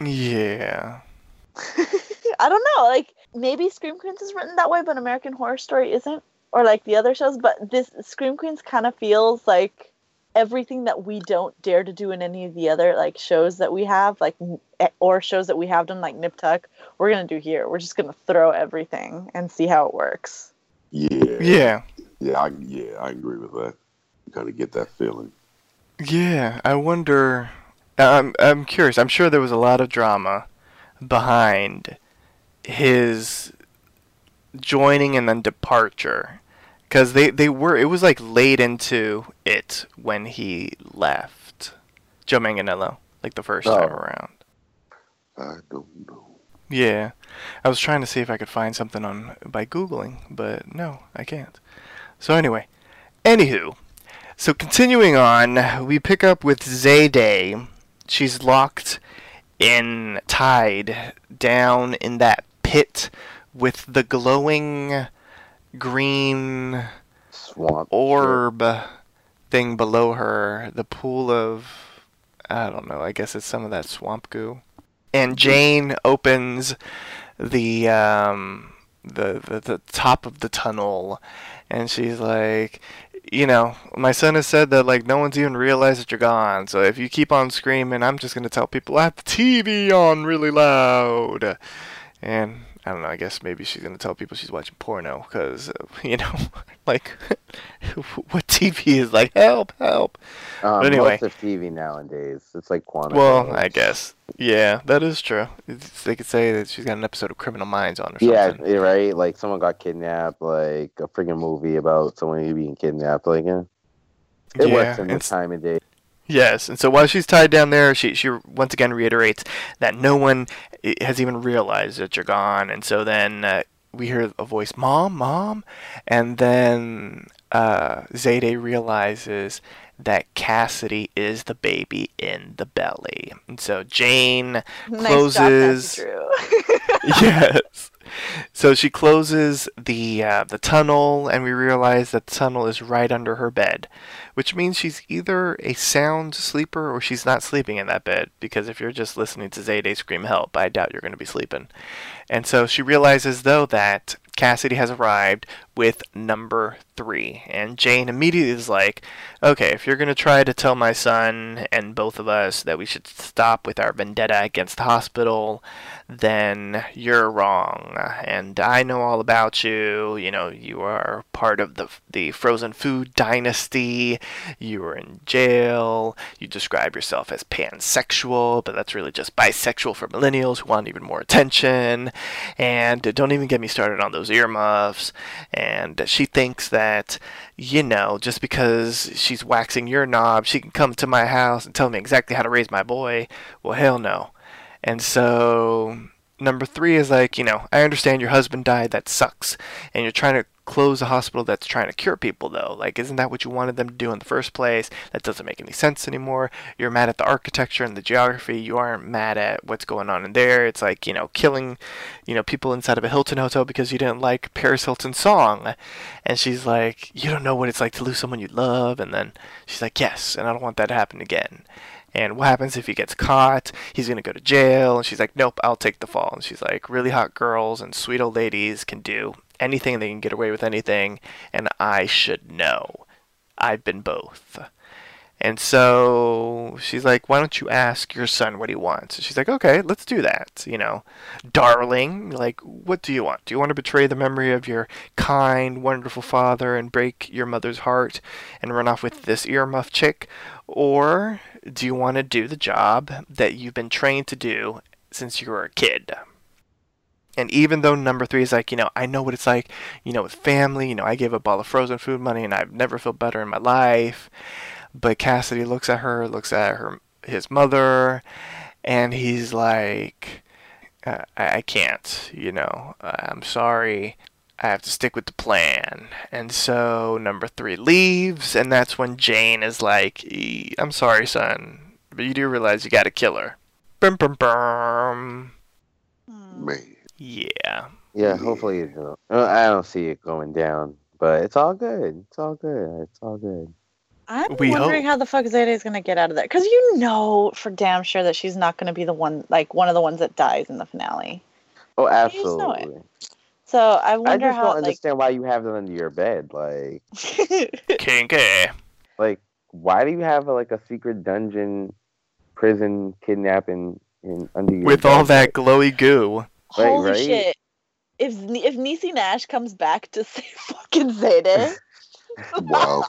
Yeah. [laughs] I don't know. Like maybe Scream Queens is written that way, but American Horror Story isn't, or like the other shows. But this Scream Queens kind of feels like everything that we don't dare to do in any of the other like shows that we have, like eh, or shows that we have done, like Nip Tuck. We're gonna do here. We're just gonna throw everything and see how it works. Yeah. Yeah. Yeah. I, yeah. I agree with that. You kind of get that feeling. Yeah, I wonder. I'm I'm curious. I'm sure there was a lot of drama behind his joining and then departure, because they they were. It was like laid into it when he left. Joe Manganiello, like the first Oh. time around. I don't know. Yeah, I was trying to see if I could find something on by googling, but no, I can't. So anyway, anywho, so continuing on, we pick up with Zayday. She's locked in, tied down in that pit with the glowing green swamp. orb thing below her, the pool of I don't know, I guess it's some of that swamp goo. And Jane opens the um the, the the top of the tunnel and she's like you know, my son has said that like no one's even realized that you're gone. So if you keep on screaming, I'm just gonna tell people I have the TV on really loud. And I don't know. I guess maybe she's gonna tell people she's watching porno because uh, [laughs] you know, [laughs] like [laughs] what TV is like help, help. Um, but anyway. most of TV nowadays, it's like quantum. Well, I guess yeah, that is true. It's, they could say that she's got an episode of Criminal Minds on or something. yeah, right. Like someone got kidnapped. Like a freaking movie about someone being kidnapped. Like, yeah. it yeah, works in this time of day. Yes, and so while she's tied down there, she she once again reiterates that no one has even realized that you're gone, and so then uh, we hear a voice, "Mom, mom," and then uh, Zayday realizes that Cassidy is the baby in the belly, and so Jane closes. Nice job, [laughs] [laughs] yes. So she closes the uh, the tunnel, and we realize that the tunnel is right under her bed, which means she's either a sound sleeper or she's not sleeping in that bed. Because if you're just listening to Zayday scream help, I doubt you're going to be sleeping. And so she realizes though that Cassidy has arrived with number three. And Jane immediately is like, okay, if you're going to try to tell my son and both of us that we should stop with our vendetta against the hospital, then you're wrong. And I know all about you. You know, you are part of the, the frozen food dynasty. You were in jail. You describe yourself as pansexual, but that's really just bisexual for millennials who want even more attention. And don't even get me started on those earmuffs. And she thinks that, you know, just because she's waxing your knob, she can come to my house and tell me exactly how to raise my boy. Well, hell no. And so number three is like, you know, I understand your husband died, that sucks. And you're trying to close a hospital that's trying to cure people, though. Like, isn't that what you wanted them to do in the first place? That doesn't make any sense anymore. You're mad at the architecture and the geography. You aren't mad at what's going on in there. It's like, you know, killing, you know, people inside of a Hilton hotel because you didn't like Paris Hilton's song. And she's like, you don't know what it's like to lose someone you love. And then she's like, yes, and I don't want that to happen again. And what happens if he gets caught? He's going to go to jail. And she's like, nope, I'll take the fall. And she's like, really hot girls and sweet old ladies can do anything. They can get away with anything. And I should know. I've been both. And so she's like, why don't you ask your son what he wants? She's like, okay, let's do that. You know, darling, like, what do you want? Do you want to betray the memory of your kind, wonderful father and break your mother's heart and run off with this earmuff chick? Or do you want to do the job that you've been trained to do since you were a kid? And even though number three is like, you know, I know what it's like, you know, with family, you know, I gave up all the frozen food money and I've never felt better in my life. But Cassidy looks at her, looks at her, his mother, and he's like, uh, I, I can't, you know, I'm sorry. I have to stick with the plan. And so number three leaves, and that's when Jane is like, I'm sorry, son, but you do realize you gotta kill her. Bum, bum, bum. Man. Yeah. Yeah, hopefully you don't. I don't see it going down, but it's all good. It's all good. It's all good. I'm We wondering hope. how the fuck Zayday is gonna get out of there because you know for damn sure that she's not gonna be the one, like one of the ones that dies in the finale. Oh, You just know it. absolutely. So I wonder I just how, don't like, understand why you have them under your bed. Like, [laughs] Kinky. like why do you have like a secret dungeon, prison kidnapping in under your bed? With bed? all that glowy goo. Right, holy right? shit. If if Niecy Nash comes back to [laughs] say fucking Zayday, [laughs] Wow.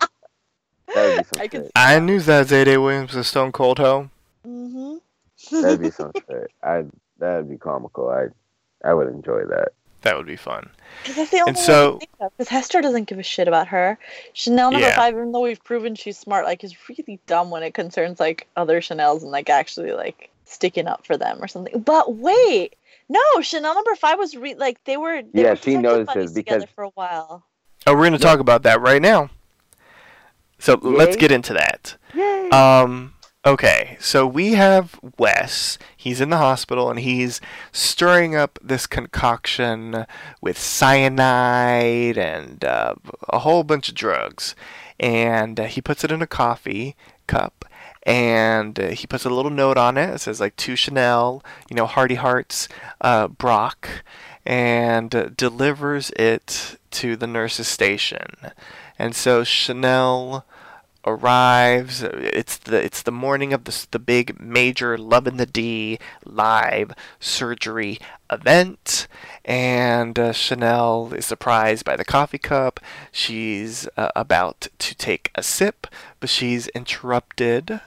That'd be some I could- I knew that Zayday Williams was stone cold hoe. hmm That'd be [laughs] some shit. I that'd be comical. I I would enjoy that. That would be fun. Because that's the only And so- Because Hester doesn't give a shit about her. Chanel number Yeah. five, even though we've proven she's smart, like is really dumb when it concerns like other Chanel's and like actually like sticking up for them or something. But wait, no, Chanel number five was re- like they were. They Yeah, were she protective notices buddies together because- for a while. Oh, we're going to talk about that right now. So let's get into that. Yay! Um, okay, so we have Wes. He's in the hospital and he's stirring up this concoction with cyanide and uh, a whole bunch of drugs. And uh, he puts it in a coffee cup and uh, he puts a little note on it. It says, like, to Chanel, you know, Hardy Hearts, uh, Brock, and uh, delivers it to the nurse's station. And so Chanel arrives. It's the it's the morning of the the big major Love in the D live surgery event, and uh, Chanel is surprised by the coffee cup. She's uh, about to take a sip, but she's interrupted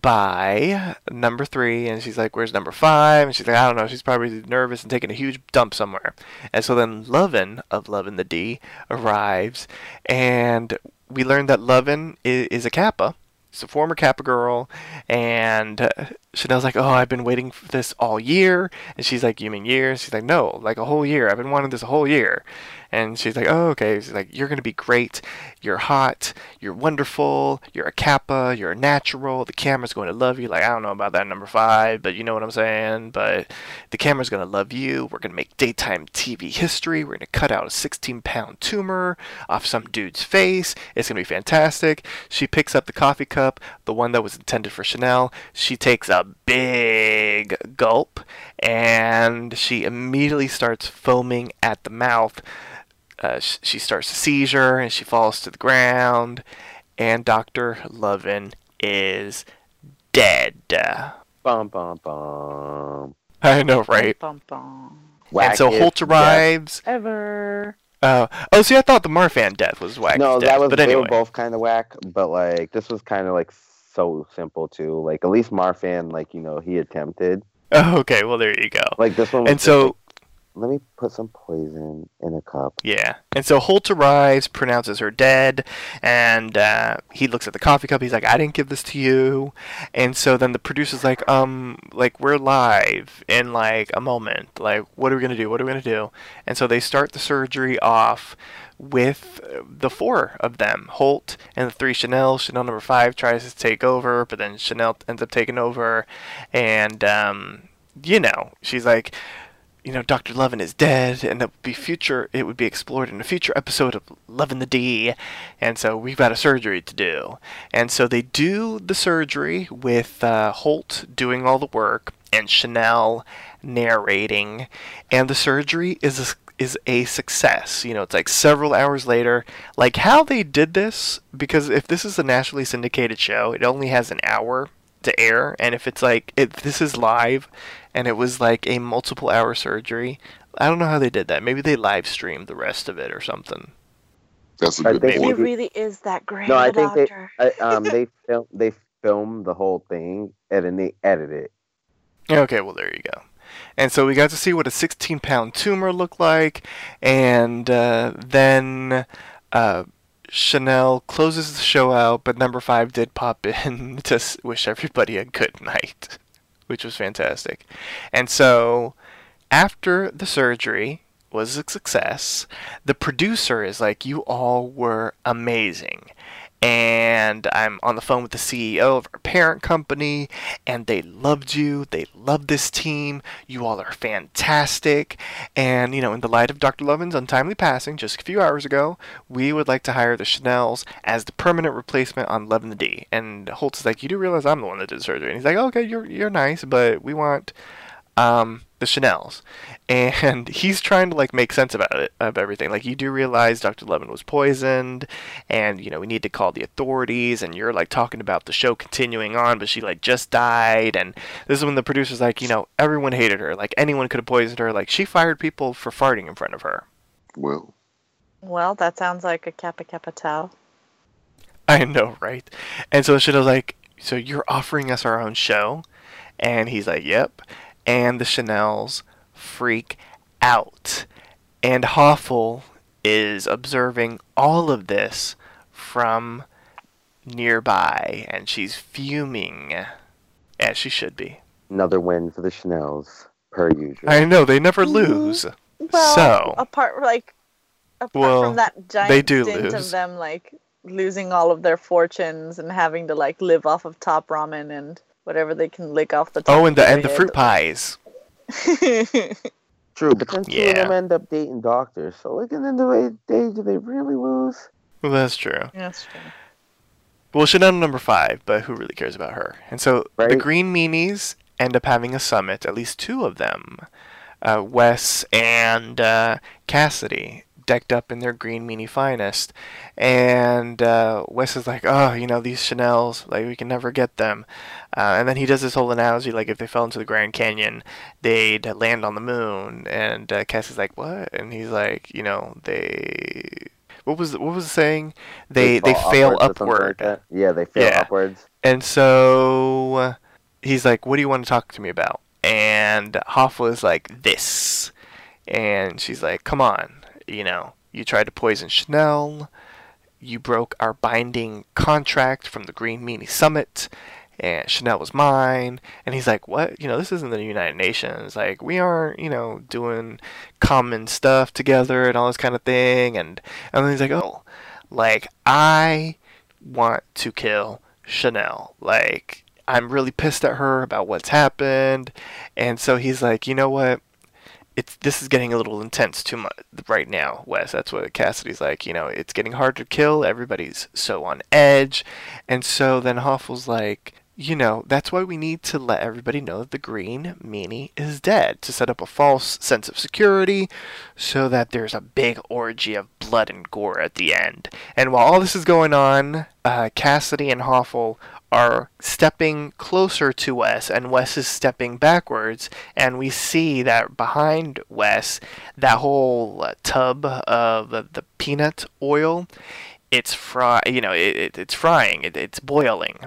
by number three, and she's like, "Where's number five? And she's like, "I don't know." She's probably nervous and taking a huge dump somewhere. And so then Lovin of Lovin the D arrives, and we learned that Lovin is, is a Kappa. it's a former Kappa girl, and Chanel's like, "Oh, I've been waiting for this all year." And she's like, "You mean years?" She's like, "No, like a whole year. I've been wanting this a whole year." And she's like, "Oh, okay." She's like, "You're gonna be great. You're hot. You're wonderful. You're a Kappa. You're a natural. The camera's going to love you." Like I don't know about that number five, but you know what I'm saying. But the camera's gonna love you. We're gonna make daytime TV history. We're gonna cut out a 16 pound tumor off some dude's face. It's gonna be fantastic. She picks up the coffee cup, the one that was intended for Chanel. She takes a big gulp and she immediately starts foaming at the mouth uh, sh- she starts a seizure and she falls to the ground, and Dr. Lovin is dead. Bum bum bum. I know, right? Bum, bum. and so Wackest Holt arrives. Ever. Uh, oh, see, I thought the Marfan death was whack. No, death, that was but they were both kind of whack, but like this was kind of like so simple too. Like at least Marfan, like you know, he attempted. Oh, [laughs] okay, well there you go. Like this one, was And so let me put some poison in a cup. Yeah. And so Holt arrives, pronounces her dead, and uh, he looks at the coffee cup. He's like, I didn't give this to you. And so then the producer's like, um, like, we're live in like a moment. Like, what are we going to do? What are we going to do? And so they start the surgery off with the four of them Holt and the three Chanel. Chanel number five tries to take over, but then Chanel ends up taking over. And, um, you know, she's like, you know, Dr. Lovin is dead, and it would be future. It would be explored in a future episode of Lovin the D, and so we've got a surgery to do. And so they do the surgery with uh, Holt doing all the work and Chanel narrating, and the surgery is a, is a success. You know, it's like several hours later. Like how they did this, because if this is a nationally syndicated show, it only has an hour to air, and if it's like if this is live and it was like a multiple hour surgery. I don't know how they did that. Maybe they live streamed the rest of it or something. That's a I good think He point. Maybe. really is that great. No, I a think they. I, um, [laughs] they film, they filmed the whole thing and then they edit it. Okay, well there you go. And so we got to see what a 16 pound tumor looked like, and uh, then uh, Chanel closes the show out, but number five did pop in [laughs] to wish everybody a good night, which was fantastic. And so after the surgery was a success, the producer is like, You all were amazing. And I'm on the phone with the CEO of our parent company, and they loved you. They love this team. You all are fantastic. And, you know, in the light of Dr. Lovin's untimely passing just a few hours ago, we would like to hire the Chanels as the permanent replacement on Lovin the D. And Holt's is like, You do realize I'm the one that did surgery? And he's like, Okay, you're, you're nice, but we want um, the Chanels, and [laughs] he's trying to like make sense about it of everything. Like you do realize Dr. Lovin was poisoned, and you know we need to call the authorities. And you're like talking about the show continuing on, but she like just died. And this is when the producer's like, you know, everyone hated her. Like anyone could have poisoned her. Like she fired people for farting in front of her. Well, Well, that sounds like a Kappa Kappa Tau. I know, right? And so Chanel's like, so you're offering us our own show? And he's like, yep. And the Chanels freak out. And Hoffel is observing all of this from nearby, and she's fuming, as she should be. Another win for the Chanels, per usual. I know, they never Mhm. lose. Well, So- apart like apart Well, from that giant they do stint lose. of them like losing all of their fortunes and having to like live off of top ramen and whatever they can lick off the top. Oh, and the of and the fruit pies. head. True, [laughs] but then two Yeah. of them end up dating doctors. So like, in the end of the day, do they really lose? Well, that's true. That's true. Well, Chanel number five, but who really cares about her? And so the Green Meanies end up having a summit, at least two of them. Uh, Wes and uh, Cassidy decked up in their green meanie finest. And uh, Wes is like, oh, you know, these Chanels, like, we can never get them. Uh, and then he does this whole analogy, like, if they fell into the Grand Canyon, they'd land on the moon. And uh, Cassidy's like, what? And he's like, you know, they. What was what was the saying? They they, fall fail upwards or something upward. like yeah, they fail Yeah. upwards. And so uh, he's like, What do you want to talk to me about? And Hoffel is like, This. And she's like, Come on. You know, you tried to poison Chanel. You broke our binding contract from the Green Meanie Summit. And Chanel was mine. And he's like, What? You know, this isn't the United Nations. Like, we aren't, you know, doing common stuff together and all this kind of thing. And, and then he's like, Oh, like, I want to kill Chanel. Like, I'm really pissed at her about what's happened. And so he's like, you know what? It's this is getting a little intense too much right now, Wes. That's what Cassidy's like. You know, it's getting hard to kill. Everybody's so on edge, and so then Hoffel's like, you know, that's why we need to let everybody know that the green meanie is dead to set up a false sense of security so that there's a big orgy of blood and gore at the end. And while all this is going on, uh, Cassidy and Hoffel are stepping closer to Wes, and Wes is stepping backwards, and we see that behind Wes, that whole uh, tub of the, peanut oil, it's fry, you know, it, it it's frying, it, it's boiling,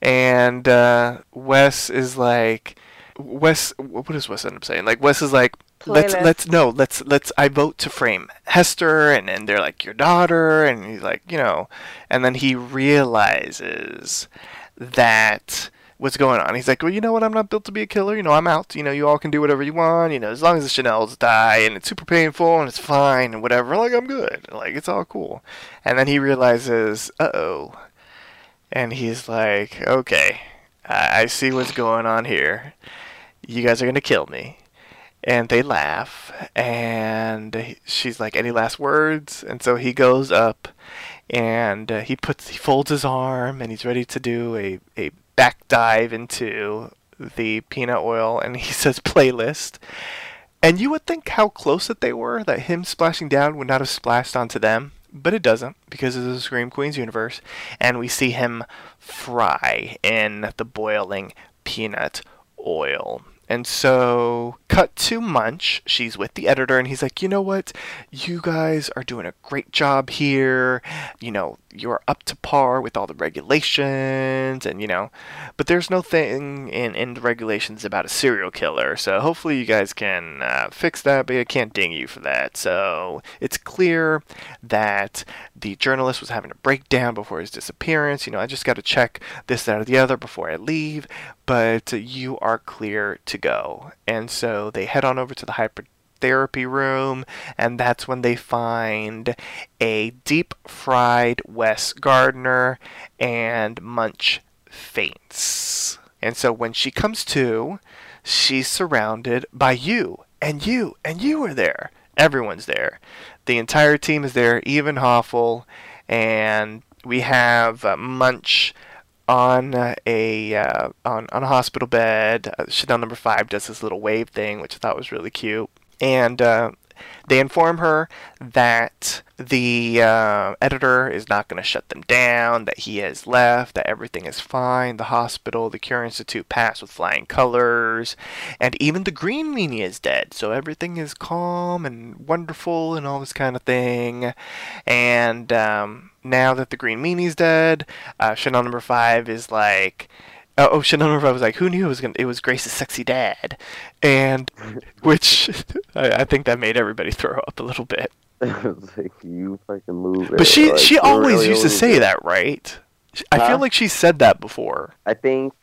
and uh, Wes is like, Wes, what does Wes end up saying? Like Wes is like, Playlist. let's no, let's let's I vote to frame Hester, and and they're like your daughter, and he's like, you know, and then he realizes that what's going on. He's like, well, you know what? I'm not built to be a killer. You know, I'm out. You know, you all can do whatever you want. You know, as long as the Chanels die and it's super painful and it's fine and whatever, like I'm good. Like it's all cool. And then he realizes, uh oh. And he's like, okay, I, I see what's going on here. You guys are gonna kill me. And they laugh, and she's like, "Any last words?" And so he goes up, and uh, he puts, he folds his arm, and he's ready to do a a back dive into the peanut oil, and he [laughs] says, "Playlist." And you would think how close that they were, that him splashing down would not have splashed onto them, but it doesn't because it's a Scream Queens universe, and we see him fry in the boiling peanut oil. And so, cut to Munsch. She's with the editor, and he's like, You know what? You guys are doing a great job here. You know, you're up to par with all the regulations, and, you know, but there's no thing in, in the regulations about a serial killer. So, hopefully, you guys can uh, fix that, but I can't ding you for that. So, it's clear that the journalist was having a breakdown before his disappearance. You know, I just got to check this, that, or the other before I leave, but you are clear to go. And so they head on over to the hydrotherapy room, and that's when they find a deep fried Wes Gardner, and Munsch faints. And so when she comes to, she's surrounded by you, and you, and you are there. Everyone's there. The entire team is there, even Hoffel, and we have uh, Munsch on a uh, on on a hospital bed. Uh, Chanel number five does this little wave thing, which I thought was really cute, and uh, they inform her that the uh, editor is not going to shut them down, that he has left, that everything is fine. The hospital, the Cure Institute passed with flying colors, and even the Green Meanie is dead. So everything is calm and wonderful and all this kind of thing. And um, now that the Green Meanie's dead, uh, Chanel number five is like. Oh, oh, Chanel number five was like, who knew it was gonna? It was Grace's sexy dad, and [laughs] which [laughs] I, I think that made everybody throw up a little bit. [laughs] like you fucking move it. But she like, she always really used to say it. that, right? I Huh? feel like she said that before. I think.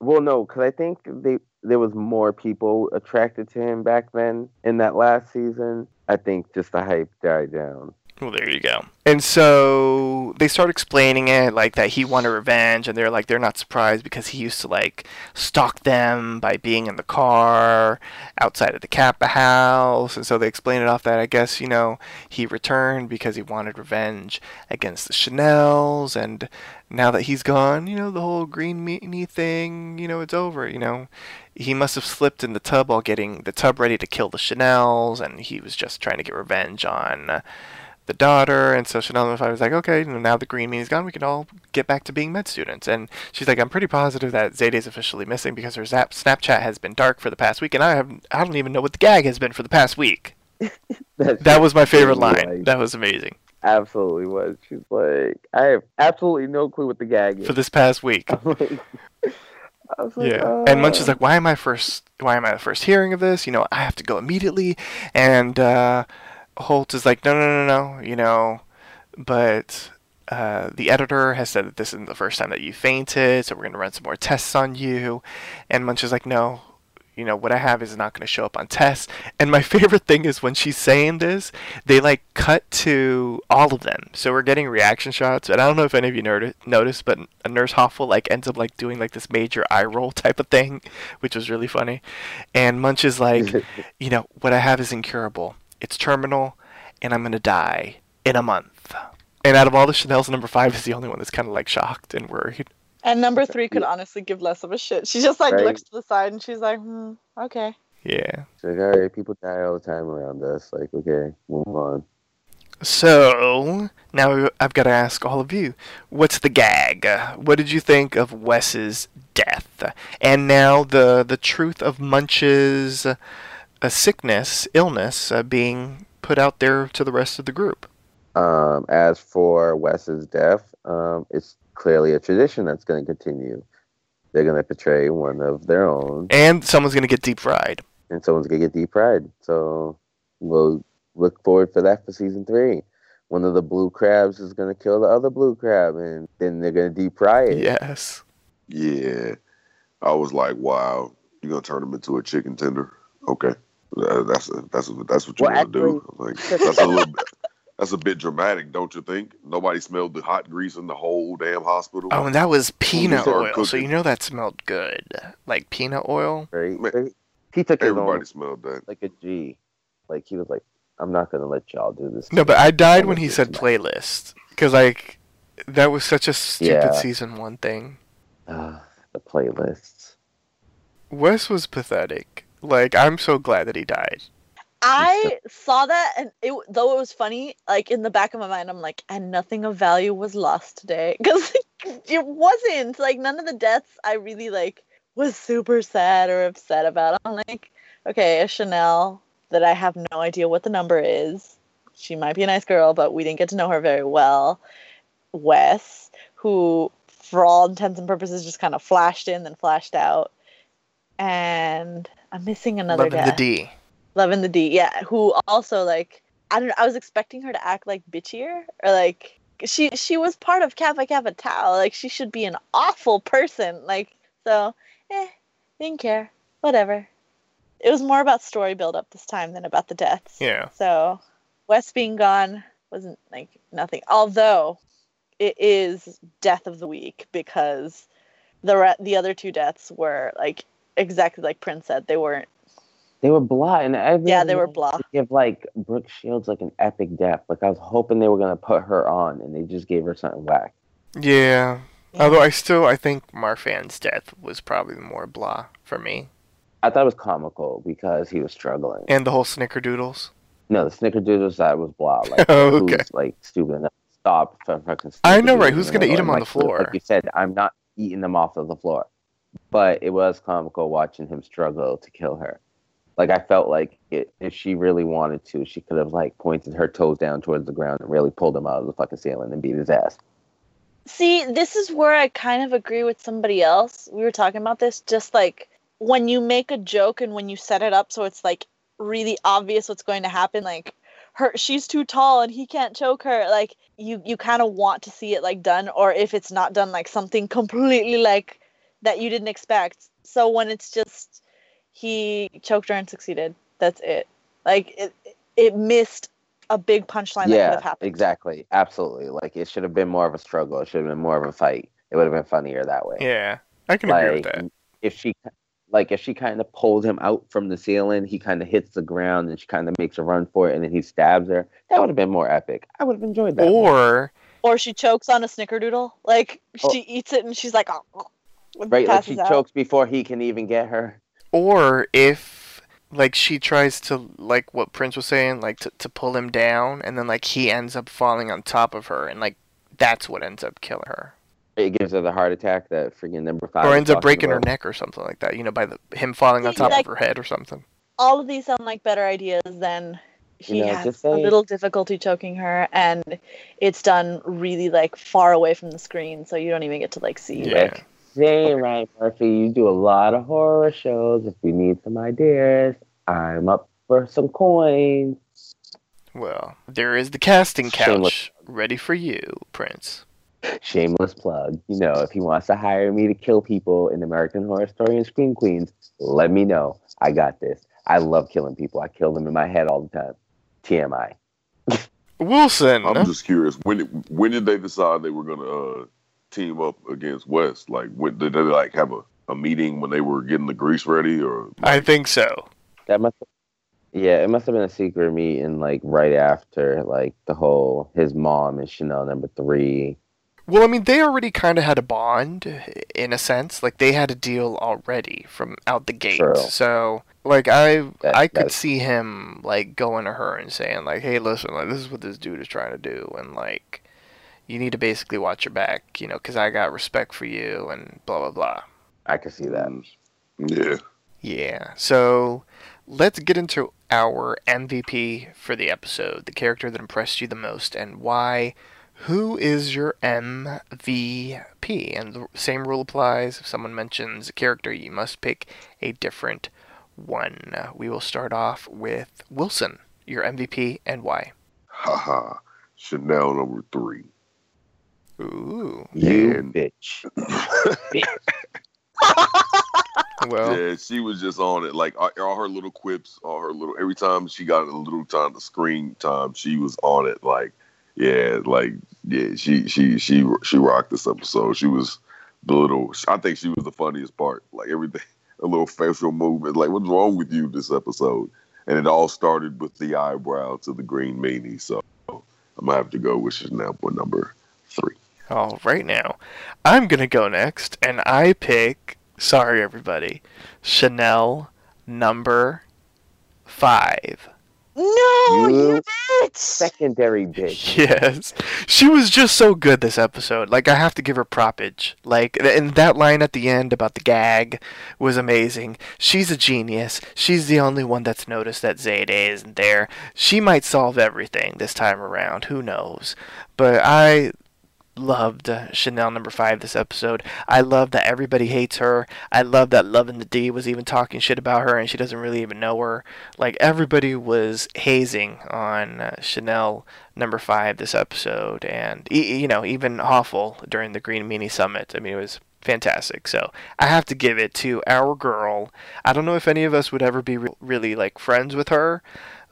Well, no, because I think they there was more people attracted to him back then in that last season. I think just the hype died down. Well, there you go. And so they start explaining it like that he wanted revenge, and they're like they're not surprised because he used to like stalk them by being in the car outside of the Kappa house, and so they explain it off that I guess you know he returned because he wanted revenge against the Chanels, and now that he's gone, you know the whole green meanie thing, you know it's over, you know. He must have slipped in the tub while getting the tub ready to kill the Chanels, and he was just trying to get revenge on. Uh, the daughter, and so Chanel number five was like, okay, now the green meanie's gone, we can all get back to being med students. And she's like, I'm pretty positive that Zayday's officially missing because her zap- Snapchat has been dark for the past week, and I have I don't even know what the gag has been for the past week. [laughs] That was my favorite line. That was amazing absolutely was. She's like, I have absolutely no clue what the gag is. for this past week. [laughs] I'm like, I was like, Yeah, and Munsch is uh, like, "Why am I first? Why am I the first hearing of this? You know, I have to go immediately." And uh, Holt is like, "No, no, no, no. You know, but uh, the editor has said that this isn't the first time that you fainted, so we're going to run some more tests on you." And Munsch is like, "No." You know, what I have is not going to show up on tests. And my [laughs] favorite thing is when she's saying this, they like cut to all of them. So we're getting reaction shots. And I don't know if any of you noti- noticed, but a Nurse Hoffel like ends up like doing like this major eye roll type of thing, which was really funny. And Munsch is like, [laughs] you know, what I have is incurable. It's terminal, and I'm gonna die in a month. And out of all the Chanel's, number five is the only one that's kind of like shocked and worried. And number three could honestly give less of a shit. She just like Right. looks to the side and she's like, hmm, okay. Yeah. It's like, all right, people die all the time around us. Like, okay, move on. So now I've got to ask all of you, what's the gag? What did you think of Wes's death? And now the the truth of Munsch's uh, sickness, illness, uh, being put out there to the rest of the group. Um, as for Wes's death, um, it's clearly a tradition that's going to continue. They're going to portray one of their own, And someone's gonna get deep fried. and someone's going to get deep fried. So we'll look forward for that for season three. One of the blue crabs is going to kill the other blue crab, and then they're going to deep fry it. Yes. Yeah, I was like, wow, you're gonna turn him into a chicken tender? Okay, Uh, that's that's that's what you Well, want to do. Like that's a little. bit- That's a bit dramatic, don't you think? Nobody smelled the hot grease in the whole damn hospital. Oh, and that was peanut started oil, so you know that smelled good. Like peanut oil. Right? Man, He took his Everybody own smelled that. like a G. Like he was like, I'm not going to let y'all do this. No, but I died when he said is playlist because like that was such a stupid Yeah. season one thing. Ah, [sighs] the playlists. Wes was pathetic. Like I'm so glad that he died. I saw that, and it though it was funny, like in the back of my mind, I'm like, and nothing of value was lost today [laughs] because it wasn't like none of the deaths I really like was super sad or upset about. I'm like, okay, a Chanel that I have no idea what the number is. She might be a nice girl, but we didn't get to know her very well. Wes, who for all intents and purposes just kind of flashed in then flashed out, and I'm missing another Loving guy. the D. Loving the D, yeah. Who also like I don't know. I was expecting her to act like bitchier or like she she was part of Kappa Kappa Tau. Like she should be an awful person. Like so, eh, didn't care. Whatever. It was more about story build up this time than about the deaths. Yeah. So Wes being gone wasn't like nothing. Although it is death of the week because the re- the other two deaths were like exactly like Prince said. They weren't. They were blah, and I Yeah, they were blah. Give like Brooke Shields like an epic death. Like I was hoping they were gonna put her on, and they just gave her something whack. Yeah. Although I still I think Marfan's death was probably more blah for me. I thought it was comical because he was struggling. And the whole snickerdoodles. No, the snickerdoodles side was blah. [laughs] Like Oh, okay. who's like stupid enough to stop from fucking. I know, right? Who's gonna eat eat 'em on like, the floor? Like you said, I'm not eating them off of the floor. But it was comical watching him struggle to kill her. Like I felt like it, if she really wanted to, she could have like pointed her toes down towards the ground and really pulled him out of the fucking ceiling and beat his ass. See, this is where I kind of agree with somebody else. We were talking about this. Just like when you make a joke and when you set it up so it's like really obvious what's going to happen, like her she's too tall and he can't choke her. Like you you kind of want to see it like done, or if it's not done, like something completely like that you didn't expect. So when it's just he choked her and succeeded, that's it. Like it it missed a big punchline that could yeah, have happened. exactly, absolutely. Like it should have been more of a struggle. It should have been more of a fight. It would have been funnier that way. Yeah. I can agree with that. if she like if she kind of pulls him out from the ceiling he kind of hits the ground and she kind of makes a run for it and then he stabs her that would have been more epic i would have enjoyed that more. Or Or she chokes on a snickerdoodle. Like Oh. she eats it and she's like, oh, oh, and right like she out. chokes before he can even get her or if like she tries to like what Prince was saying, like to, to pull him down and then like he ends up falling on top of her and like that's what ends up killing her. it gives her the heart attack that freaking number five or ends up talking breaking her neck or something like that, you know, by the him falling on top like- of her head or something. All of these sound like better ideas than he You know, has just a little difficulty choking her, and it's done really like far away from the screen, so you don't even get to like see. Yeah. Like, Say Ryan Murphy you do a lot of horror shows. If you need some ideas i'm up for some coins. Well, there is the casting Shameless. couch. ready for you, Prince. shameless plug. You know if he wants to hire me to kill people in american horror story and scream queens let me know. I got this. I love killing people. I kill them in my head all the time. Tmi [laughs] Wilson. I'm just curious when when did they decide they were gonna uh, team up against Wes? Like, when, did they like have a, a meeting when they were getting the grease ready, or I think so. That must. Yeah, it must have been a secret meeting, like right after, like the whole his mom and Chanel number three. Well, I mean, they already kind of had a bond in a sense. Like they had a deal already from out the gate. True. So, like I That- I could see him like going to her and saying like, "Hey, listen, like this is what this dude is trying to do, and like you need to basically watch your back, you know, because I got respect for you and blah blah blah." I can see that. Yeah. Yeah. So let's get into our MVP for the episode, the character that impressed you the most, and why. Who is your MVP? And the same rule applies. If someone mentions a character, you must pick a different one. We will start off with Wilson, your MVP, and why. Haha. Chanel number three. Ooh. You And- bitch. [laughs] Well, Yeah, she was just on it. Like all, all her little quips, all her little. Every time she got a little time, the screen time, she was on it. Like, yeah, like yeah, she she she she rocked this episode. She was the little. I think she was the funniest part. Like everything, [laughs] a little facial movement. Like, what's wrong with you this episode? And it all started with the eyebrow to the green meanie. So I'm gonna have to go with Chanel for number three. All right now, I'm going to go next, and I pick, sorry everybody, Chanel number five. No, you, You bitch! Secondary bitch. [laughs] Yes, she was just so good this episode. Like I have to give her propage. Like and that line at the end about the gag was amazing. She's a genius. She's the only one that's noticed that Zayday isn't there. She might solve everything this time around. Who knows? But I loved Chanel number five this episode. I love that everybody hates her. I love that Love and the D was even talking shit about her and she doesn't really even know her. Like everybody was hazing on uh, Chanel number five this episode, and e- you know even Hoffel during the Green Meanie Summit. I mean it was fantastic. So I have to give it to our girl. I don't know if any of us would ever be re- really like friends with her,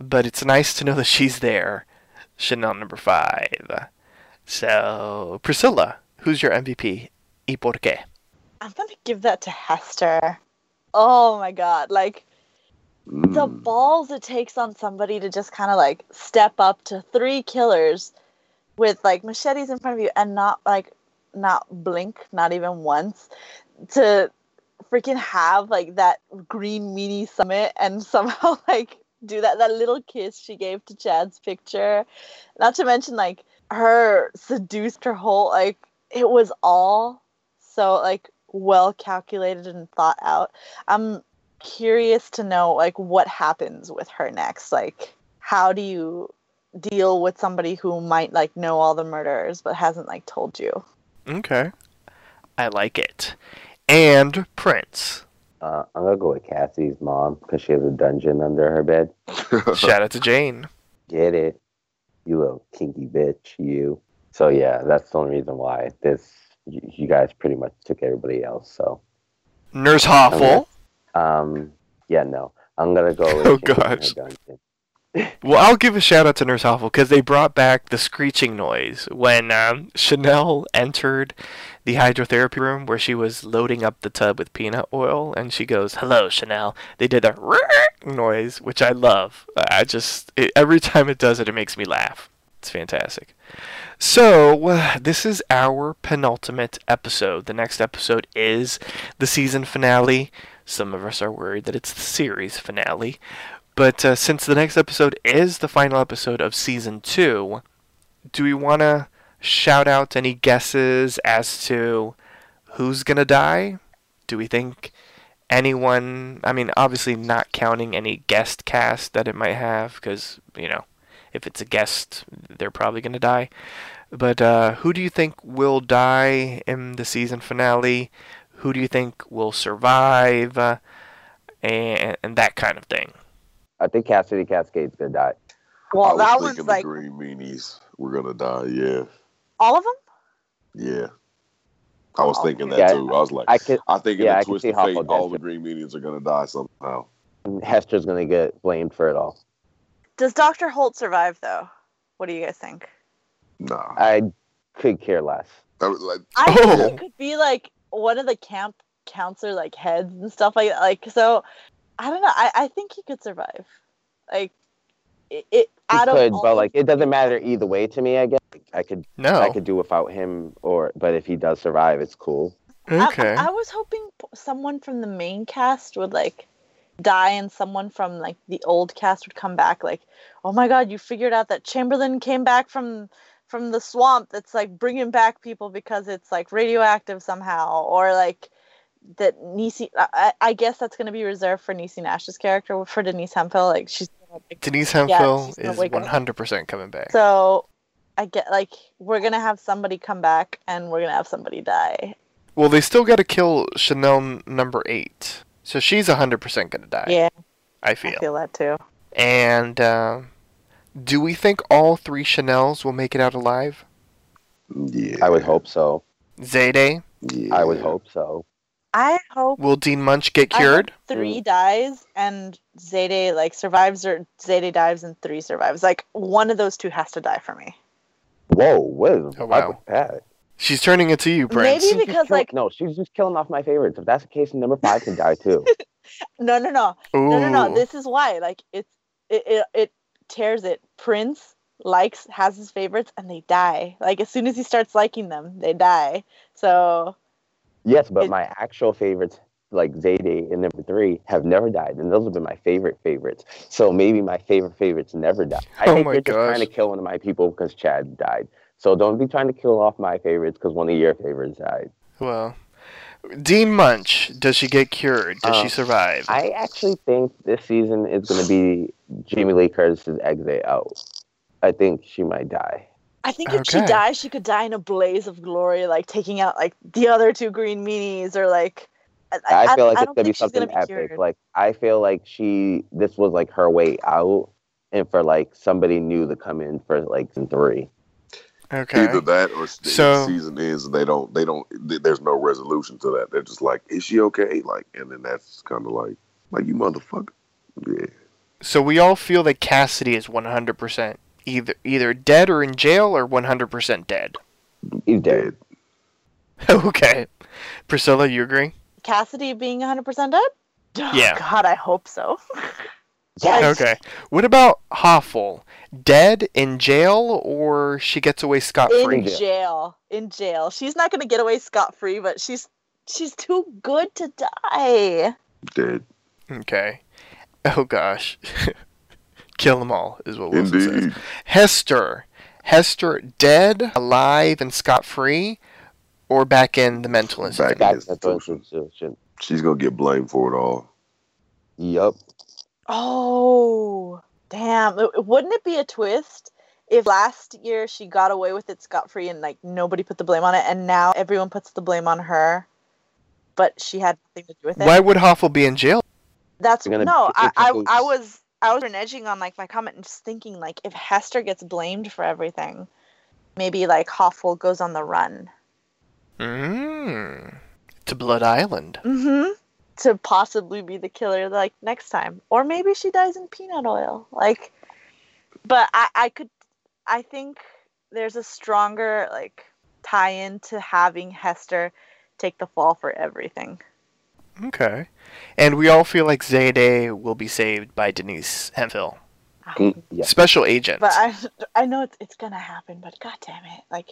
but it's nice to know that she's there. Chanel number five. So, Priscilla, who's your MVP? Y por qué? I'm gonna give that to Hester. Oh my god, like the Mm. balls it takes on somebody to just kind of like step up to three killers with like machetes in front of you and not like not blink, not even once, to freaking have like that green meanie summit and [laughs] somehow like do that that little kiss she gave to Chad's picture. Not to mention like her seduced her whole like it was all so like well calculated and thought out. I'm curious to know like what happens with her next. Like how do you deal with somebody who might like know all the murderers but hasn't like told you? Okay. I like it. And Prince. Uh, I'm gonna go with Cassie's mom because she has a dungeon under her bed. [laughs] Shout out to Jane. Get it? You little kinky bitch, you. So yeah, that's the only reason why this. You, you guys pretty much took everybody else. So Nurse Hoffel. um, yeah, no, I'm gonna go. [laughs] With Oh, Jane in her gosh. dungeon. Well, I'll give a shout out to Nurse Hoffel because they brought back the screeching noise when um, Chanel entered the hydrotherapy room where she was loading up the tub with peanut oil, and she goes, "Hello, Chanel." They did that [laughs] noise, which I love. I just it, every time it does it, it makes me laugh. It's fantastic. So, uh, this is our penultimate episode. The next episode is the season finale. Some of us are worried that it's the series finale. But uh, since the next episode is the final episode of season two, do we want to shout out any guesses as to who's going to die? Do we think anyone, I mean, obviously not counting any guest cast that it might have, because, you know, if it's a guest, they're probably going to die. But uh, who do you think will die in the season finale? Who do you think will survive? Uh, and, and that kind of thing. I think Cassidy Cascade's gonna die. Well, was that was one's the like green meanies were gonna die. Yeah, all of them. yeah. I was Oh, thinking that yeah. too. I was like, I could. I think in yeah, I the twist of fate, all the green meanies are gonna die somehow. Hester's gonna get blamed for it all. Does Doctor Holt survive though? What do you guys think? Nah, I could care less. I was like, I Oh. think [laughs] he could be like one of the camp counselor like heads and stuff like that. Like so, I don't know. I, I think he could survive. Like it. it He out of could, but like it doesn't matter either way to me. I guess I could No. I could do without him, or but if he does survive, it's cool. Okay. I, I was hoping someone from the main cast would like die and someone from like the old cast would come back like oh my god you figured out that chamberlain came back from from the swamp that's like bringing back people because it's like radioactive somehow or like that Niecy, I, I I guess that's going to be reserved for Niecy Nash's character for Denise Hemphill like she's gonna, like, Denise Hemphill she's gonna is 100% coming back. so I get like we're going to have somebody come back and we're going to have somebody die well, they still got to kill Chanel number eight. So she's 100% going to die, yeah I feel. I feel that too And uh, do we think all three Chanels will make it out alive? Yeah. I would hope so. Zayday? Yeah. I would hope so. I hope Will Dean Munsch get I hope cured? three dies and Zayday like survives or Zayday dies and three survives. Like one of those two has to die for me. Whoa, what is Oh, wow. with that? She's turning into you, Prince. Maybe She's because kill- like no, she's just killing off my favorites. If that's the case, number five can die too. [laughs] no no no Ooh. no no no. This is why like it's it, it it tears it. Prince likes has his favorites and they die. Like as soon as he starts liking them, they die. So yes, but It- my actual favorites, like Zayday and number three, have never died, and those have been my favorite favorites. So maybe my favorite favorites never die. I Oh think my you're just trying to kill one of my people because Chad died. So don't be trying to kill off my favorites because one of your favorites died. Well, Dean Munsch, does she get cured? Does she Uh, survive? I actually think this season is going to be Jamie Lee Curtis's exit out. I think she might die. I think if she dies, she could die in a blaze of glory, like taking out like the other two green meanies, or like. I, feel like it's don't gonna be think she's something be epic. cured. Like I feel like she this was like her way out, and for like somebody new to come in for like season three. okay. Either that or So- season ends and they don't they don't th- there's no resolution to that. They're just like, is she okay? Like, and then that's kind of like, like you motherfucker. Yeah. So we all feel that Cassidy is 100% either either dead or in jail or 100% dead. He's dead. Dead. [laughs] okay. Priscilla, you agree? Cassidy being 100% dead? Oh, Yeah. God, I hope so. [laughs] Yes. Okay. What about Hoffel? Dead in jail or she gets away scot free? In jail. In jail. She's not going to get away scot free, but she's she's too good to die. Dead. Okay. Oh gosh. [laughs] Kill them all is what Wilson says. Hester. Hester dead, alive, and scot free, or back in the mental institute? Back- Back to the institution. She's gonna get blamed for it all. Yup. Oh, damn. Wouldn't it be a twist if last year she got away with it scot free and like nobody put the blame on it, and now everyone puts the blame on her, but she had nothing to do with it? Why would Hoffel be in jail? That's You're gonna no. I, I I was I was edging on like my comment and just thinking like if Hester gets blamed for everything, maybe like Hoffel goes on the run. Mm. To Blood Island. Mm-hmm. To possibly be the killer like next time, or maybe she dies in peanut oil. Like, but I I could I think there's a stronger like tie-in to having Hester take the fall for everything. Okay. And we all feel like Zayday will be saved by Denise Hemphill. Mm, Yeah. Special agent. But I I know it's it's gonna happen, but god damn it. Like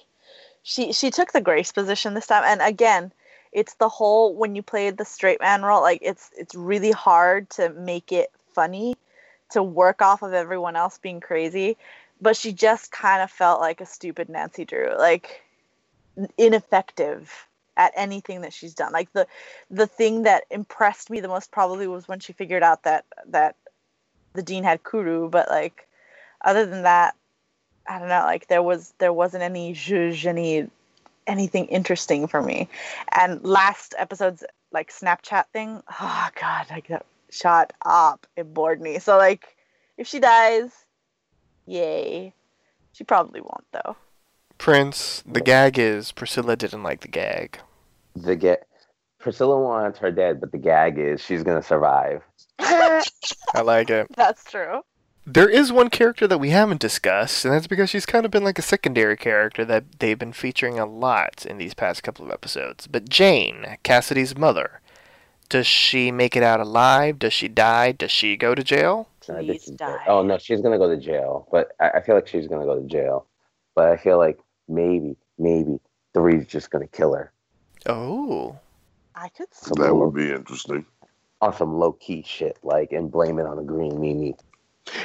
she she took the grace position this time and again, it's the whole when you played the straight man role, like it's it's really hard to make it funny to work off of everyone else being crazy. But she just kind of felt like a stupid Nancy Drew, like ineffective at anything that she's done. Like the the thing that impressed me the most probably was when she figured out that that the dean had Kuru, but like other than that, I don't know. Like there was there wasn't any zhuzh, any anything interesting for me. And last episode's like Snapchat thing, oh god, like that shot up. It bored me. So like if she dies, yay. She probably won't though. Prince, the gag is Priscilla didn't like the gag. The get Priscilla wants her dead, but the gag is she's gonna survive. [laughs] I like it. That's true. There is one character that we haven't discussed, and that's because she's kind of been like a secondary character that they've been featuring a lot in these past couple of episodes. But Jane, Cassidy's mother, does she make it out alive? Does she die? Does she go to jail? Please she's die. Oh no, she's gonna go to jail. But I, I feel like she's gonna go to jail. but I feel like maybe, maybe three's just gonna kill her. Oh. I could see. That low, would be interesting. on some low key shit, like and blame it on the green Mimi.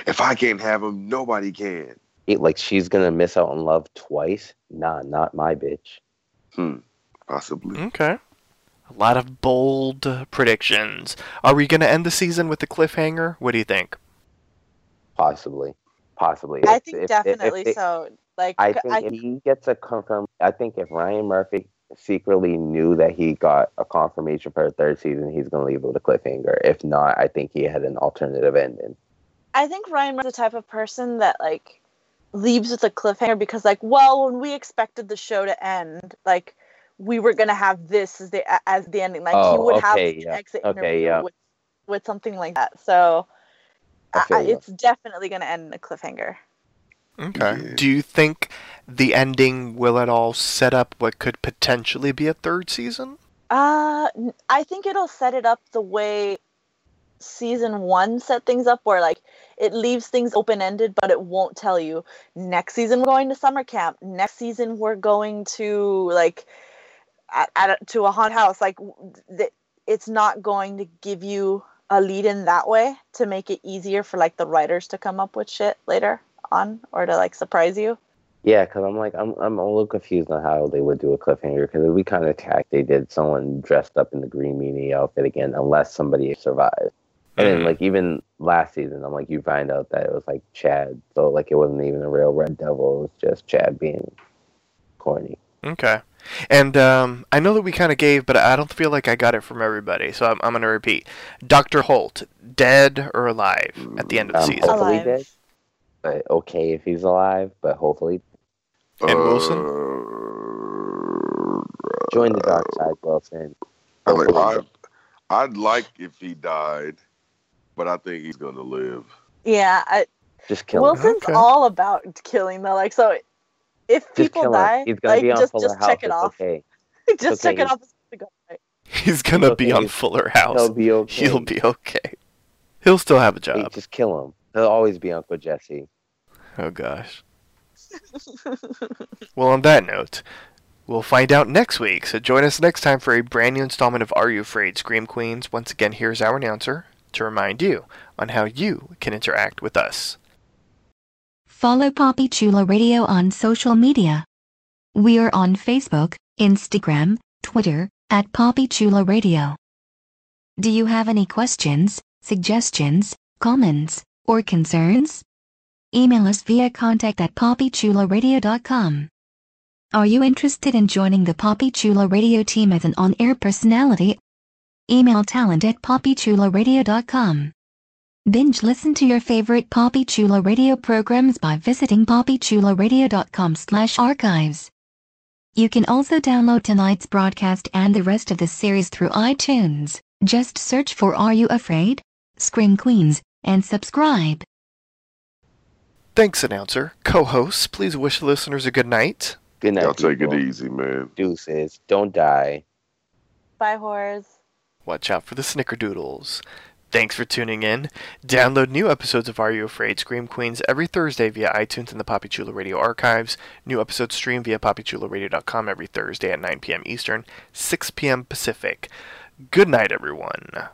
If I can't have him, nobody can. It, like she's gonna miss out on love twice. Nah, not my bitch. Hmm. Possibly. Okay. A lot of bold uh, predictions. Are we going to end the season with a cliffhanger? What do you think? Possibly, possibly. I If- think if- if- definitely if- so. Like I I, think if he gets a confirm, I think if Ryan Murphy secretly knew that he got a confirmation for a third season, he's gonna leave it with a cliffhanger. If not, I think he had an alternative ending. I think Ryan was the type of person that like leaves with a cliffhanger because like, well, when we expected the show to end, like we were gonna have this as the as the ending. Like he Oh, would have okay, an yeah. exit Okay, interview yeah. with, with something like that. So I I, I, it's definitely gonna end in a cliffhanger. Okay. Yeah. Do you think the ending will at all set up what could potentially be a third season? Uh, n- I think it'll set it up the way season one set things up, where like it leaves things open ended, but it won't tell you next season we're going to summer camp. Next season we're going to like at, at to a haunted house. Like th- it's not going to give you a lead in that way to make it easier for like the writers to come up with shit later on or to like surprise you. Yeah, because I'm like, I'm I'm a little confused on how they would do a cliffhanger because it'd kind of tack. They did someone dressed up in the green meanie outfit again, unless somebody survived. And then Mhm. like even last season, I'm like, you find out that it was like Chad, so like it wasn't even a real Red Devil. It was just Chad being corny. Okay. And um, I know that we kind of gave, but I don't feel like I got it from everybody, so I'm, I'm going to repeat. Dr. Holt, dead or alive at the end of the Um, season? Alive. dead. But okay if he's alive, but hopefully And Wilson? Uh, join the dark side, Wilson. I mean, Hopefully I, dead. I'd like if he died, but I think he's gonna live. Yeah, I, Just kill him. Wilson's Okay. all about killing though. Like so, if Just people die. He's gonna like be on just just check it it's off. Okay. [laughs] just okay, check it he's- off. as the go, right? He's going to be on Fuller House. He'll be okay. He'll be okay. He'll still have a Hey, job. just kill him. He'll always be Uncle Jesse. Oh, gosh. Well, on that note, we'll find out next week. So join us next time for a brand new installment of Are You Afraid, Scream Queens. Once again, here's our announcer to remind you on how you can interact with us. Follow Poppy Chula Radio on social media. We are on Facebook, Instagram, Twitter, at Poppy Chula Radio. Do you have any questions, suggestions, comments, or concerns? Email us via contact at poppychularadio.com. Are you interested in joining the Poppy Chula Radio team as an on-air personality? Email talent at poppychularadio.com. Binge listen to your favorite Poppy Chula radio programs by visiting poppychularadio.com slash archives. You can also download tonight's broadcast and the rest of the series through iTunes. Just search for Are You Afraid? Scream Queens, and subscribe. Thanks, announcer. Co-hosts, please wish the listeners a good night. Good night. Y'all take it easy, man. Deuces. Don't die. Bye, whores. Watch out for the snickerdoodles. Thanks for tuning in. Download new episodes of Are You Afraid? Scream Queens every Thursday via iTunes and the Poppy Chula Radio archives. New episodes stream via poppychularadio.com every Thursday at 9 p.m. Eastern, 6 p.m. Pacific. Good night, everyone.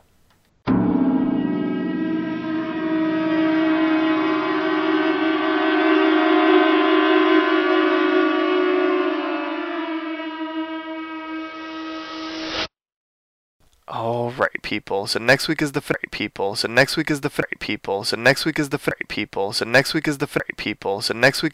All right, people. So next week is the fairy people. So next week is the fairy people. So next week is the fairy people. So next week is the fairy people. So next week is